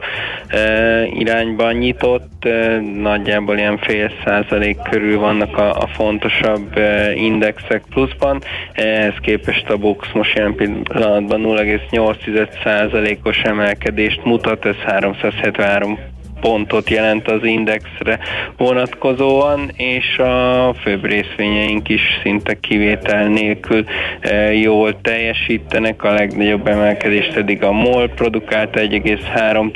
e, irányban nyitott, e, nagyjából ilyen fél százalék körül vannak a, a fontosabb e, indexek pluszban, ehhez képest a Box most ilyen pillanatban 0,8 százalékos emelkedést mutat, ez 373 pontot jelent az indexre vonatkozóan, és a főbb részvényeink is szinte kivétel nélkül e, jól teljesítenek, a legnagyobb emelkedést pedig a MOL produkált 1,3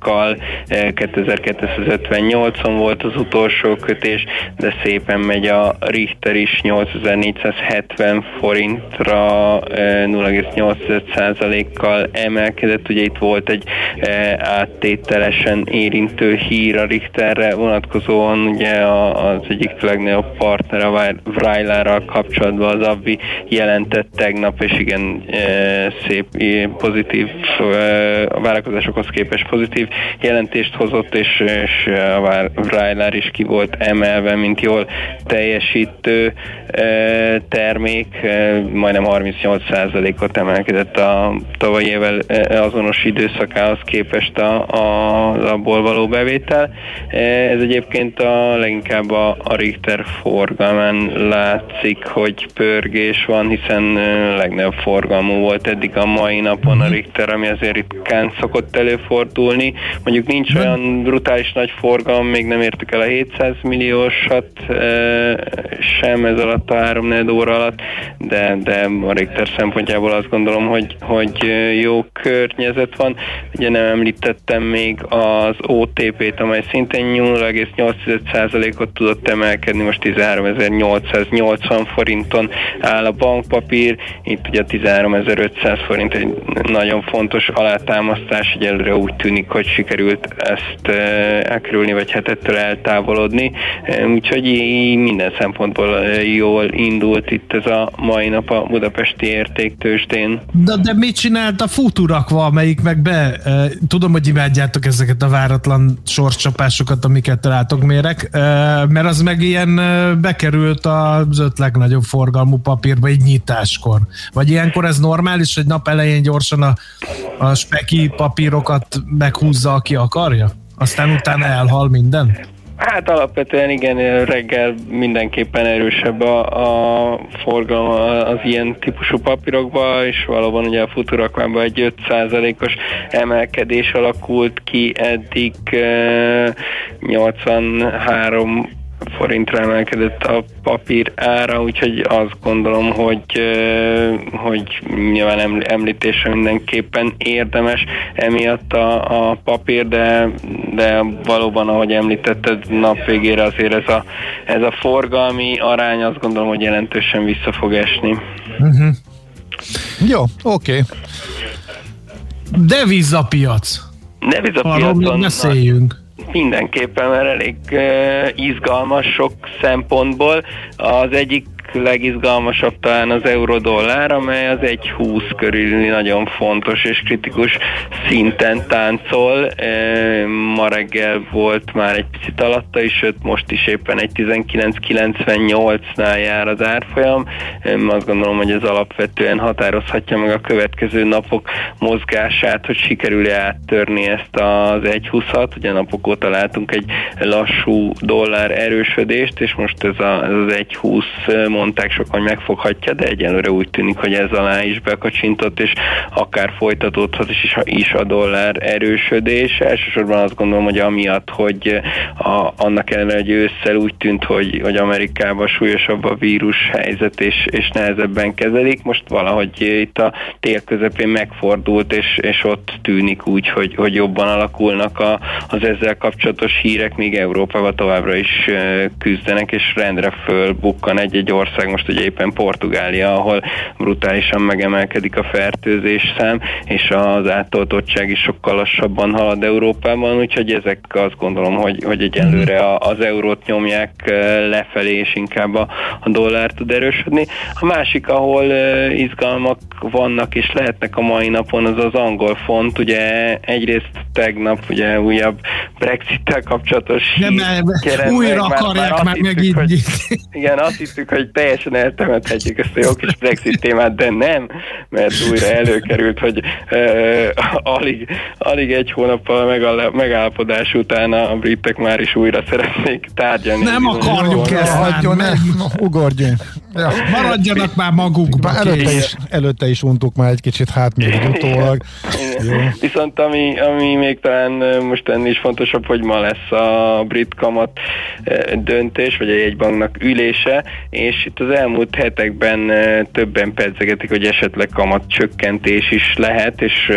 kal 2258-on volt az utolsó kötés, de szépen megy a Richter is 8470 forintra 0,8%-kal emelkedett. Ugye itt volt egy áttételesen érintő hír a Richterre vonatkozóan, ugye az egyik legnagyobb partner a Vrajlárral kapcsolatban az Abbi jelentett tegnap, és igen szép pozitív a várakozásokhoz képest pozitív jelentést hozott, és, és a Ryler is ki volt emelve, mint jól teljesítő e, termék, e, majdnem 38%-ot emelkedett a tavalyi évvel azonos időszakához képest a, a, abból való bevétel. Ez egyébként a leginkább a, a Richter forgalmán látszik, hogy pörgés van, hiszen legnagyobb forgalmú volt eddig a mai napon a mhm. Richter, ami azért ritkán szokott előfordulni. Mondjuk nincs olyan brutális nagy forgalom, még nem értük el a 700 milliósat sem ez alatt a 3 óra alatt, de, de a Richter szempontjából azt gondolom, hogy, hogy jó környezet van. Ugye nem említettem még az OTP-t, amely szintén 0,8%-ot tudott emelkedni, most 13.880 forinton áll a bankpapír, itt ugye 13.500 forint egy nagyon fontos alátámasztás egyelőre úgy tűnik, hogy sikerült ezt elkerülni, vagy hát ettől eltávolodni. Úgyhogy minden szempontból jól indult itt ez a mai nap a budapesti értéktősdén. De, de mit csinált a futurakva, amelyik meg be, tudom, hogy imádjátok ezeket a váratlan sorscsapásokat, amiket látok mérek, mert az meg ilyen bekerült az öt legnagyobb forgalmú papírba egy nyitáskor. Vagy ilyenkor ez normális, hogy nap elején gyorsan a, a speki papírokat meghúzza, aki akarja? Aztán utána elhal minden? Hát alapvetően igen, reggel mindenképpen erősebb a, a forgalom az ilyen típusú papírokba, és valóban ugye a futurakvában egy 5%-os emelkedés alakult ki, eddig 83 forintra emelkedett a papír ára, úgyhogy azt gondolom, hogy, hogy nyilván említésre mindenképpen érdemes emiatt a, a papír, de, de valóban, ahogy említetted, nap végére azért ez a, ez a forgalmi arány azt gondolom, hogy jelentősen vissza fog esni. Uh-huh. Jó, oké. Okay. Devizapiac. Devizapiacon. beszéljünk mindenképpen, mert elég izgalmas sok szempontból. Az egyik legizgalmasabb talán az euró-dollár, amely az 1,20 körül nagyon fontos és kritikus szinten táncol. Ma reggel volt már egy picit alatta is, sőt most is éppen egy 1998-nál jár az árfolyam. Azt gondolom, hogy ez alapvetően határozhatja meg a következő napok mozgását, hogy sikerül-e áttörni ezt az 1,20-at. Ugye napok óta látunk egy lassú dollár erősödést, és most ez, a, ez az 1,20 mondták sokan, hogy megfoghatja, de egyelőre úgy tűnik, hogy ez alá is bekacsintott, és akár folytatódhat is, is a dollár erősödés. Elsősorban azt gondolom, hogy amiatt, hogy a, annak ellenére, hogy ősszel úgy tűnt, hogy, hogy Amerikában súlyosabb a vírus helyzet, és, és nehezebben kezelik. Most valahogy itt a tél közepén megfordult, és, és ott tűnik úgy, hogy, hogy jobban alakulnak a, az ezzel kapcsolatos hírek, míg Európában továbbra is küzdenek, és rendre fölbukkan egy-egy ország ország, most ugye éppen Portugália, ahol brutálisan megemelkedik a fertőzés szám, és az átoltottság is sokkal lassabban halad Európában, úgyhogy ezek azt gondolom, hogy, hogy egyenlőre az eurót nyomják lefelé, és inkább a, a dollár tud erősödni. A másik, ahol izgalmak vannak és lehetnek a mai napon, az az angol font. Ugye egyrészt tegnap ugye újabb Brexit-tel kapcsolatos Nem, nem, újra akarják már, már megint. Hogy, igen, azt hittük, hogy teljesen eltemethetjük ezt a jó kis Brexit témát, de nem, mert újra előkerült, hogy uh, alig, alig egy hónappal megal- megállapodás után a britek már is újra szeretnék tárgyalni. Nem akarjuk ezt hagyjon, nem, ugorjunk. Ja. Maradjanak már magukba. Előtte is, előtte is untuk már egy kicsit, hát még utólag. Viszont ami, ami még talán most ennél is fontosabb, hogy ma lesz a brit kamat döntés, vagy a jegybanknak ülése, és itt az elmúlt hetekben többen pedzegetik, hogy esetleg kamat csökkentés is lehet, és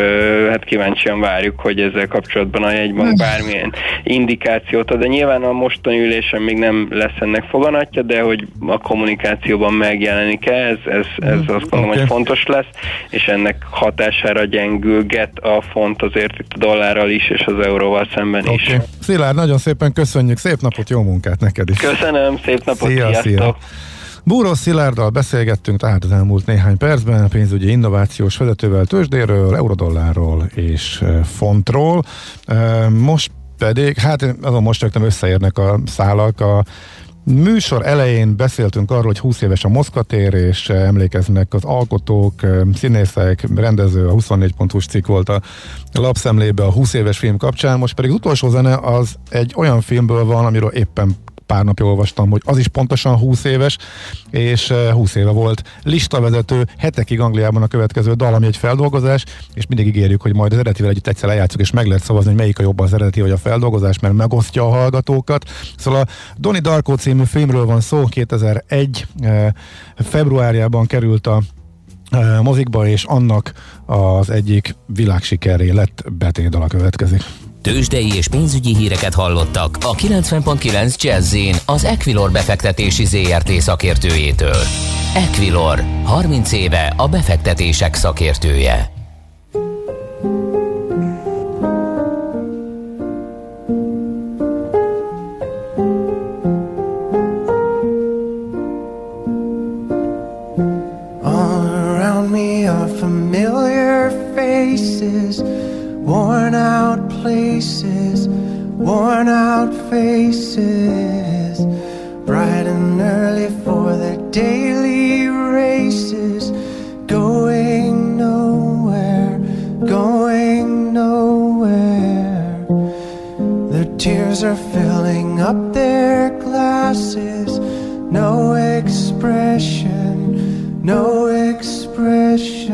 hát kíváncsian várjuk, hogy ezzel kapcsolatban a jegybank bármilyen indikációt ad, de nyilván a mostani ülésen még nem lesz ennek foganatja, de hogy a kommunikációban megjelenik -e, ez, ez, ez azt gondolom, okay. hogy fontos lesz, és ennek hatására gyengülget a font azért itt a dollárral is, és az euróval szemben okay. is. Szilárd, nagyon szépen köszönjük, szép napot, jó munkát neked is. Köszönöm, szép napot, szia, sziasztok! Szia. Búró Szilárddal beszélgettünk tehát az elmúlt néhány percben pénzügyi innovációs vezetővel tőzsdéről, eurodollárról és fontról. Most pedig, hát azon most rögtön összeérnek a szálak a Műsor elején beszéltünk arról, hogy 20 éves a Moszkvatér, és emlékeznek az alkotók, színészek, rendező, a 24 pontos cikk volt a lapszemlébe a 20 éves film kapcsán, most pedig az utolsó zene az egy olyan filmből van, amiről éppen pár napja olvastam, hogy az is pontosan 20 éves, és 20 éve volt listavezető, hetekig Angliában a következő dal, ami egy feldolgozás, és mindig ígérjük, hogy majd az eredetivel együtt egyszer lejátszuk, és meg lehet szavazni, hogy melyik a jobb az eredeti vagy a feldolgozás, mert megosztja a hallgatókat. Szóval a Donnie Darko című filmről van szó, 2001 februárjában került a mozikba, és annak az egyik világsikeré lett betédal a következik. Tőzsdei és pénzügyi híreket hallottak a 90.9 jazz az Equilor befektetési ZRT szakértőjétől. Equilor, 30 éve a befektetések szakértője. Around me are familiar faces, worn out places, worn out faces, bright and early for their daily races, going nowhere, going nowhere. Their tears are filling up their glasses, no expression, no expression.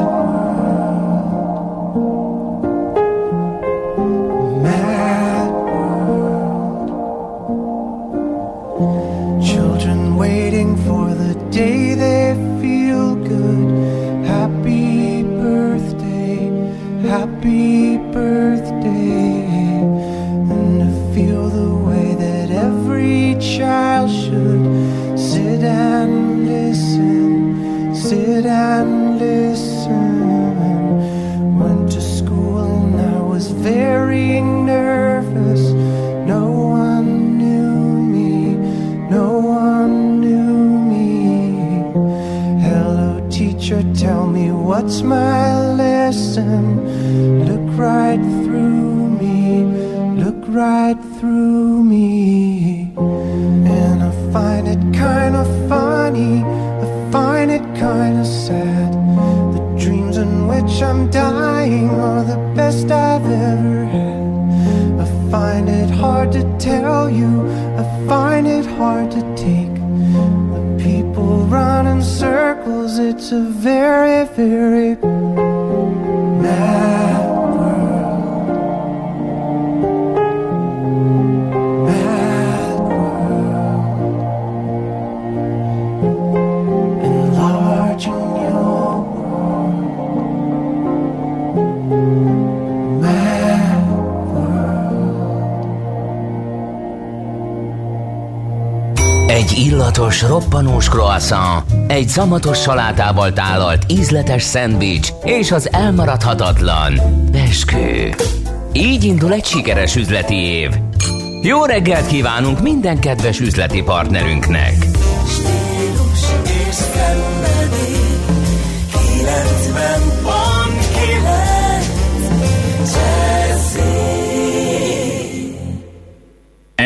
what's my lesson. Look right through me, look right through me. And I find it kind of funny, I find it kind of sad. The dreams in which I'm dying are the best I've ever had. I find it hard to tell you, I find it hard to take. The people run in circles, it's a very, very Egy illatos, roppanós croissant, egy szamatos salátával tálalt ízletes szendvics és az elmaradhatatlan beskő. Így indul egy sikeres üzleti év. Jó reggelt kívánunk minden kedves üzleti partnerünknek!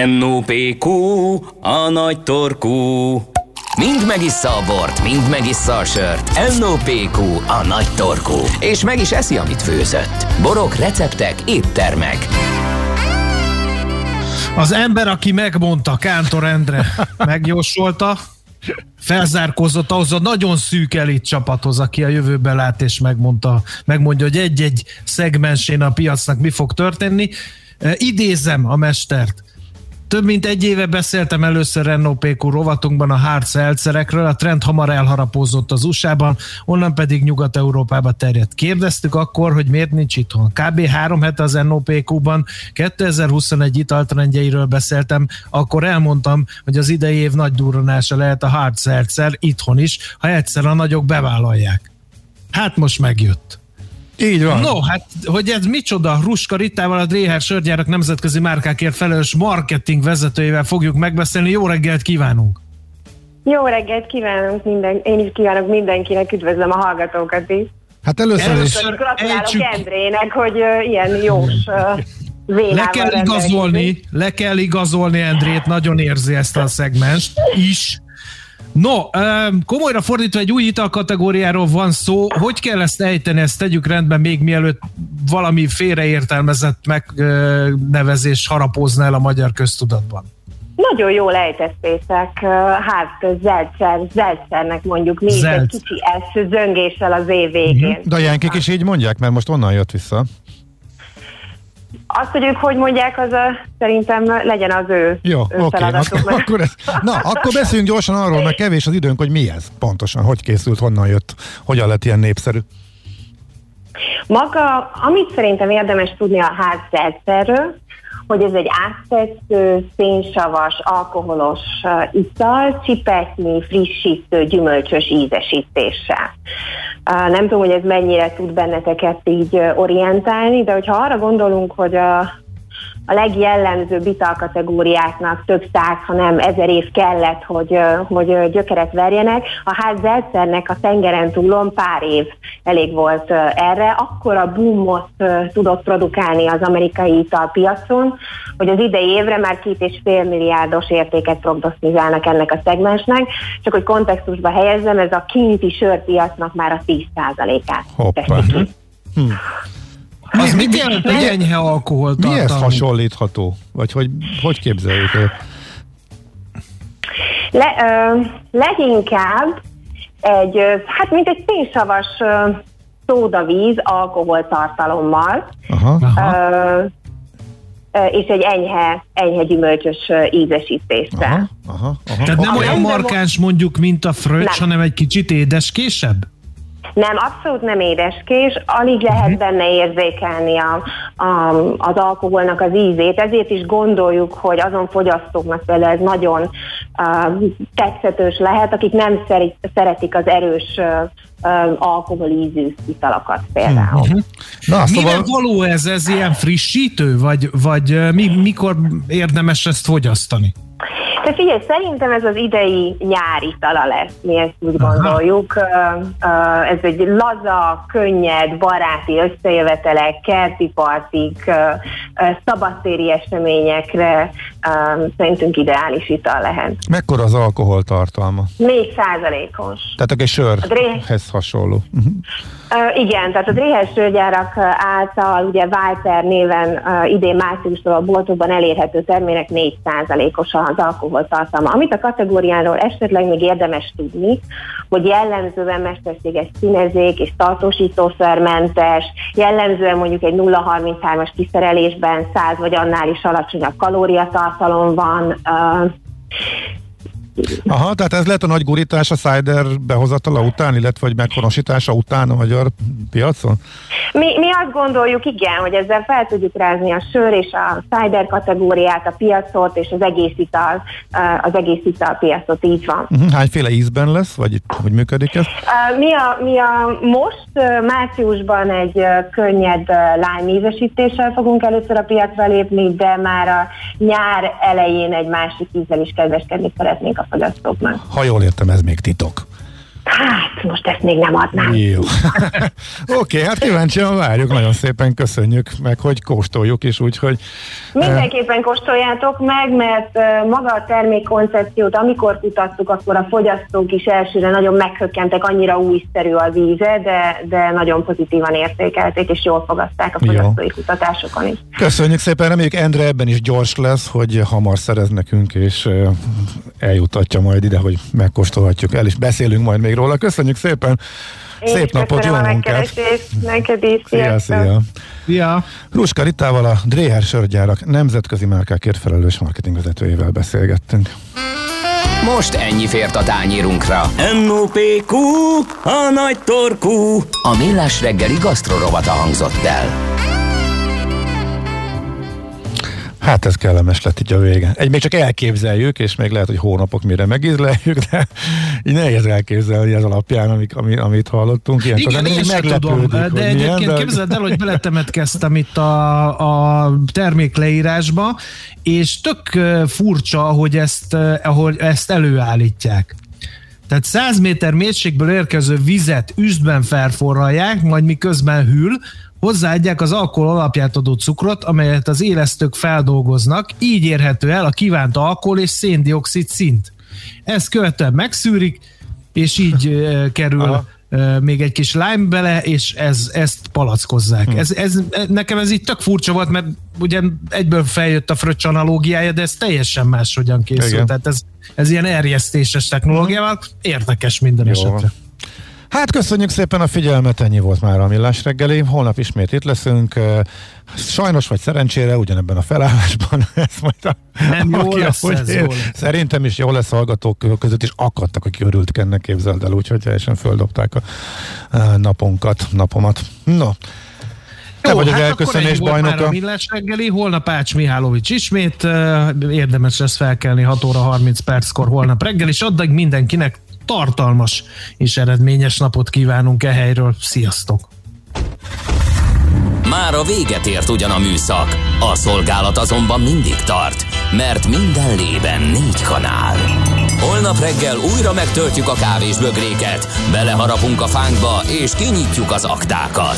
NOPQ, a nagy torkú. Mind megissza a bort, mind megissza a sört. NOPQ, a nagy torkú. És meg is eszi, amit főzött. Borok, receptek, éttermek. Az ember, aki megmondta, Kántor Endre megjósolta, felzárkózott ahhoz a nagyon szűk elit csapathoz, aki a jövőben lát és megmondta, megmondja, hogy egy-egy szegmensén a piacnak mi fog történni. Idézem a mestert. Több mint egy éve beszéltem először Renault PQ rovatunkban a hard seltzerekről, a trend hamar elharapózott az USA-ban, onnan pedig Nyugat-Európába terjedt. Kérdeztük akkor, hogy miért nincs itthon. Kb. három hete az NOPQ-ban 2021 italtrendjeiről beszéltem, akkor elmondtam, hogy az idei év nagy durranása lehet a hard seltzer itthon is, ha egyszer a nagyok bevállalják. Hát most megjött. Így van. No, hát, hogy ez micsoda, Ruska Rittával, a Dréher Sörgyárak nemzetközi márkákért felelős marketing vezetőjével fogjuk megbeszélni. Jó reggelt kívánunk! Jó reggelt kívánok minden, én is kívánok mindenkinek, üdvözlöm a hallgatókat is. Hát először, Először is. Gratulálok ejtsük- Endrének, hogy uh, ilyen jós uh, vénával Le kell igazolni, le kell igazolni Endrét, nagyon érzi ezt a szegmest is. No, komolyra fordítva egy új italkategóriáról van szó. Hogy kell ezt ejteni, ezt tegyük rendben még mielőtt valami félreértelmezett megnevezés harapózna el a magyar köztudatban. Nagyon jól ejtettétek, hát Zeltszer, Zeltszernek mondjuk mi is egy Zelc. kicsi S zöngéssel az év végén. Dajánkik is így mondják, mert most onnan jött vissza. Azt, hogy ők hogy mondják, az a, szerintem legyen az ő, Jó, ő oké. Okay. Akkor ez, na, akkor beszéljünk gyorsan arról, mert kevés az időnk, hogy mi ez pontosan, hogy készült, honnan jött, hogyan lett ilyen népszerű. Maga, amit szerintem érdemes tudni a házzelszerről, hogy ez egy áttetsző, szénsavas, alkoholos uh, ital, csipetnyi, frissítő, gyümölcsös ízesítéssel. Uh, nem tudom, hogy ez mennyire tud benneteket így uh, orientálni, de hogyha arra gondolunk, hogy a a legjellemzőbb italkategóriáknak több száz, hanem ezer év kellett, hogy, hogy gyökeret verjenek. A ház Zeltzernek a tengeren túlon pár év elég volt erre. Akkor a boomot tudott produkálni az amerikai italpiacon, hogy az idei évre már két és fél milliárdos értéket prognosztizálnak ennek a szegmensnek. Csak hogy kontextusba helyezzem, ez a kinti sörpiacnak már a 10%-át. Hoppá. Hm. Az mit jelent egy enyhe alkoholtartalmú? Mihez hasonlítható? Vagy hogy, hogy képzeljük el? Le, ö, leginkább egy, hát mint egy szénsavas ö, szódavíz alkoholtartalommal, Aha. ö, ö, és egy enyhe, enyhe gyümölcsös ízesítéssel. Aha, aha. Tehát nem olyan markáns mondjuk, mint a fröccs, Nem. hanem egy kicsit édeskésebb? Nem, abszolút nem édeskés, alig lehet benne érzékelni a, a, az alkoholnak az ízét, ezért is gondoljuk, hogy azon fogyasztóknak például ez nagyon uh, tetszetős lehet, akik nem szeri, szeretik az erős uh, alkoholízű italokat például. Uh-huh. Na, szóval- való ez? Ez ilyen frissítő? Vagy, vagy mi, mikor érdemes ezt fogyasztani? De figyelj, szerintem ez az idei nyári tala lesz, mi ezt úgy gondoljuk. Ez egy laza, könnyed, baráti összejövetelek, kerti partik, szabadtéri eseményekre szerintünk ideális ital lehet. Mekkora az alkohol tartalma? 4 százalékos. Tehát egy sörhez hasonló. Uh, igen, tehát a Dréhes sörgyárak által ugye Walter néven uh, idén márciustól a boltokban elérhető termének 4%-os az alkoholtartalma. Amit a kategóriáról esetleg még érdemes tudni, hogy jellemzően mesterséges színezék és tartósítószermentes, jellemzően mondjuk egy 0,33-as kiszerelésben 100 vagy annál is alacsonyabb kalóriatartalom van, uh, Aha, tehát ez lehet a nagy gurítás a cider behozatala után, illetve vagy meghonosítása után a magyar piacon? Mi, mi azt gondoljuk, igen, hogy ezzel fel tudjuk rázni a sör és a cider kategóriát, a piacot és az egész ital, uh, az egész ital piacot, így van. Uh-huh. Hányféle ízben lesz, vagy hogy működik ez? Uh, Mi a, mi a most uh, márciusban egy könnyed lime ízesítéssel fogunk először a piacra lépni, de már a nyár elején egy másik ízzel is kedveskedni szeretnénk a fogyasztóknak. Ha jól értem, ez még titok. Hát, most ezt még nem adnám. Jó. Oké, okay, hát kíváncsian várjuk, nagyon szépen köszönjük meg, hogy kóstoljuk is, úgyhogy... Mindenképpen kóstoljátok meg, mert uh, maga a termékkoncepciót, amikor kutattuk, akkor a fogyasztók is elsőre nagyon meghökkentek, annyira újszerű az íze, de, de nagyon pozitívan értékelték, és jól fogadták a Jó. fogyasztói kutatásokon is. Köszönjük szépen, reméljük Endre ebben is gyors lesz, hogy hamar szerez nekünk, és uh, eljutatja majd ide, hogy megkóstolhatjuk el, és beszélünk majd még róla. Köszönjük szépen! Én Szép napot, jó munkát! neked is, Szia, sziasztok! szia! Ja. Ruska Ritával a Dréher sörgyárak nemzetközi márkákért felelős marketingvezetőjével beszélgettünk. Most ennyi fért a tányírunkra. M.O.P.Q. A nagy torkú. A millás reggeli gasztrorovata hangzott el. Hát ez kellemes lett így a vége. Egy még csak elképzeljük, és még lehet, hogy hónapok mire megízleljük, de így nehéz elképzelni ez alapján, amik, ami, amit hallottunk. Ilyen Igen, én sem tudom, de egyébként milyen, de- képzeld el, hogy beletemetkeztem itt a, a termékleírásba, és tök furcsa, hogy ezt, ahogy ezt előállítják. Tehát 100 méter mélységből érkező vizet üstben felforralják, majd miközben hűl, hozzáadják az alkohol alapját adó cukrot, amelyet az élesztők feldolgoznak, így érhető el a kívánt alkohol és széndiokszid szint. Ezt követően megszűrik, és így kerül Aha. még egy kis lime bele, és ez, ezt palackozzák. Hm. Ez, ez, nekem ez így tök furcsa volt, mert ugye egyből feljött a fröccs analógiája, de ez teljesen máshogyan készült. Igen. Tehát ez, ez ilyen erjesztéses technológiával érdekes minden Jó esetre. Hát köszönjük szépen a figyelmet, ennyi volt már a Millás reggeli. Holnap ismét itt leszünk. Sajnos vagy szerencsére ugyanebben a felállásban. Ez majd a, Nem jó aki, lesz ez, lesz. Szerintem is jó lesz hallgatók között, és akadtak, akik örültek ennek képzeld el, úgyhogy teljesen földobták a, a naponkat, napomat. No, te Jó, vagy hát elköszönés akkor ennyi volt már bajnoka. a reggeli, holnap Ács Mihálovics ismét, érdemes lesz felkelni 6 óra 30 perckor holnap reggel, és addig mindenkinek tartalmas és eredményes napot kívánunk e helyről. Sziasztok! Már a véget ért ugyan a műszak, a szolgálat azonban mindig tart, mert minden lében négy kanál. Holnap reggel újra megtöltjük a kávés bögréket, beleharapunk a fánkba és kinyitjuk az aktákat.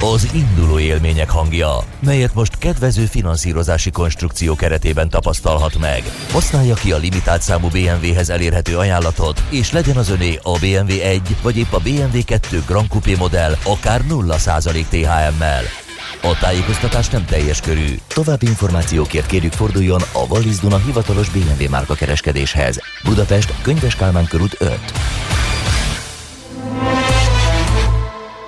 Az induló élmények hangja, melyet most kedvező finanszírozási konstrukció keretében tapasztalhat meg. Használja ki a limitált számú BMW-hez elérhető ajánlatot, és legyen az öné a BMW 1 vagy épp a BMW 2 Grand Coupé modell akár 0% THM-mel. A tájékoztatás nem teljes körű. További információkért kérjük forduljon a Wallis Duna hivatalos BMW márka kereskedéshez. Budapest, Könyves Kálmán körút 5.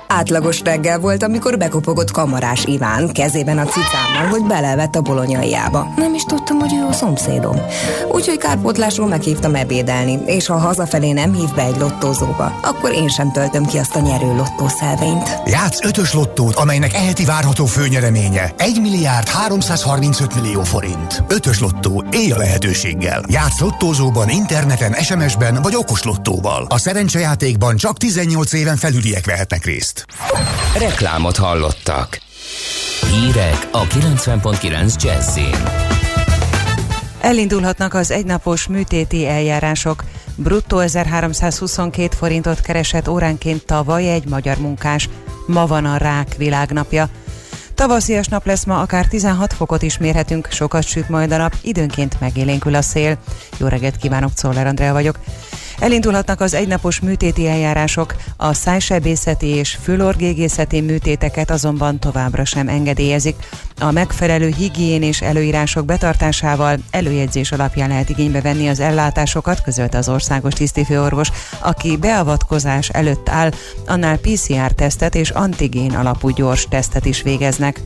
Átlagos reggel volt, amikor bekopogott kamarás Iván kezében a cicámmal, hogy belevett a bolonyaiába. Nem is tudtam, hogy ő a szomszédom. Úgyhogy kárpótlásról meghívtam ebédelni, és ha hazafelé nem hív be egy lottózóba, akkor én sem töltöm ki azt a nyerő lottószelvényt. Játsz ötös lottót, amelynek eheti várható főnyereménye 1 milliárd 335 millió forint. Ötös lottó, élj a lehetőséggel. Játsz lottózóban, interneten, SMS-ben vagy okos lottóval. A szerencsejátékban csak 18 éven felüliek vehetnek részt. Reklámot hallottak. Hírek a 90.9 Jazzin. Elindulhatnak az egynapos műtéti eljárások. Bruttó 1322 forintot keresett óránként tavaly egy magyar munkás. Ma van a rák világnapja. Tavaszias nap lesz ma, akár 16 fokot is mérhetünk, sokat süt majd a nap, időnként megélénkül a szél. Jó reggelt kívánok, Czoller Andrea vagyok. Elindulhatnak az egynapos műtéti eljárások, a szájsebészeti és fülorgégészeti műtéteket azonban továbbra sem engedélyezik. A megfelelő higiénés előírások betartásával előjegyzés alapján lehet igénybe venni az ellátásokat, közölte az országos tisztifőorvos, aki beavatkozás előtt áll, annál PCR-tesztet és antigén alapú gyors tesztet is végeznek.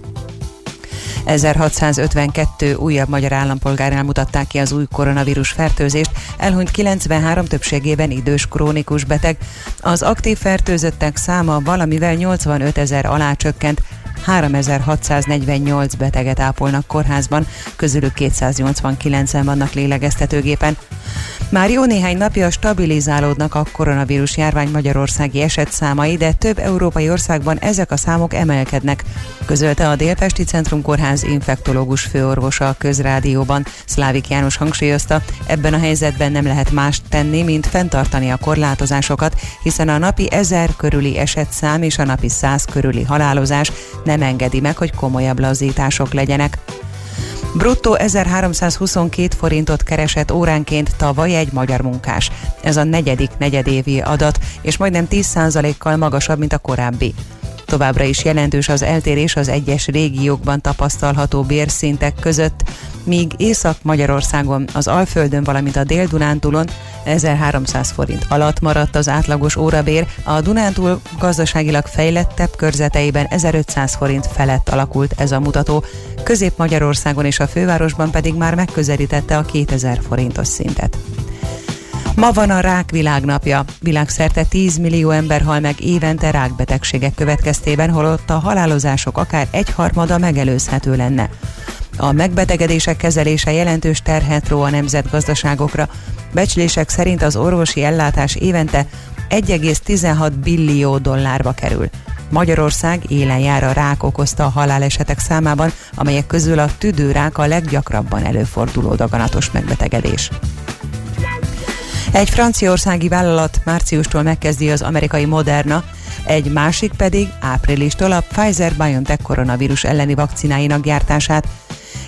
1652 újabb magyar állampolgárnál mutatták ki az új koronavírus fertőzést, elhunyt 93 többségében idős krónikus beteg. Az aktív fertőzöttek száma valamivel 85 ezer alá csökkent, 3648 beteget ápolnak kórházban, közülük 289-en vannak lélegeztetőgépen. Már jó néhány napja stabilizálódnak a koronavírus járvány magyarországi esetszámai, de több európai országban ezek a számok emelkednek, közölte a Délpesti Centrum Kórház infektológus főorvosa a közrádióban. Szlávik János hangsúlyozta, ebben a helyzetben nem lehet mást tenni, mint fenntartani a korlátozásokat, hiszen a napi ezer körüli esetszám és a napi száz körüli halálozás nem engedi meg, hogy komolyabb lazítások legyenek. Bruttó 1322 forintot keresett óránként tavaly egy magyar munkás. Ez a negyedik negyedévi adat, és majdnem 10%-kal magasabb, mint a korábbi. Továbbra is jelentős az eltérés az egyes régiókban tapasztalható bérszintek között, míg Észak-Magyarországon, az Alföldön, valamint a Dél-Dunántúlon 1300 forint alatt maradt az átlagos órabér, a Dunántúl gazdaságilag fejlettebb körzeteiben 1500 forint felett alakult ez a mutató, Közép-Magyarországon és a fővárosban pedig már megközelítette a 2000 forintos szintet. Ma van a rák világnapja. Világszerte 10 millió ember hal meg évente rákbetegségek következtében, holott a halálozások akár egyharmada megelőzhető lenne. A megbetegedések kezelése jelentős terhet ró a nemzetgazdaságokra. Becslések szerint az orvosi ellátás évente 1,16 billió dollárba kerül. Magyarország élen jár a rák okozta a halálesetek számában, amelyek közül a tüdőrák a leggyakrabban előforduló daganatos megbetegedés. Egy franciaországi vállalat márciustól megkezdi az amerikai Moderna egy másik pedig áprilistól a Pfizer-BioNTech koronavírus elleni vakcináinak gyártását.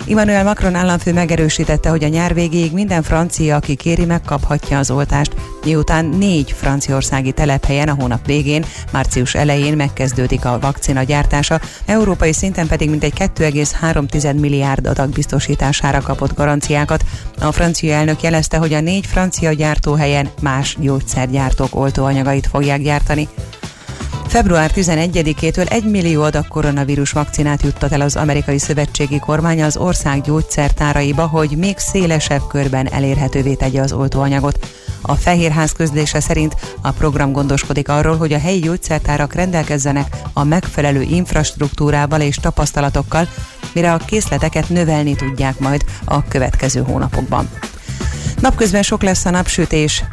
Emmanuel Macron államfő megerősítette, hogy a nyár végéig minden francia, aki kéri, megkaphatja az oltást, miután négy franciaországi telephelyen a hónap végén, március elején megkezdődik a vakcina gyártása, európai szinten pedig mintegy 2,3 milliárd adag biztosítására kapott garanciákat. A francia elnök jelezte, hogy a négy francia gyártóhelyen más gyógyszergyártók oltóanyagait fogják gyártani. Február 11-től 1 millió adag koronavírus vakcinát juttat el az amerikai szövetségi kormány az ország gyógyszertáraiba, hogy még szélesebb körben elérhetővé tegye az oltóanyagot. A Fehérház közlése szerint a program gondoskodik arról, hogy a helyi gyógyszertárak rendelkezzenek a megfelelő infrastruktúrával és tapasztalatokkal, mire a készleteket növelni tudják majd a következő hónapokban. Napközben sok lesz a napsütés,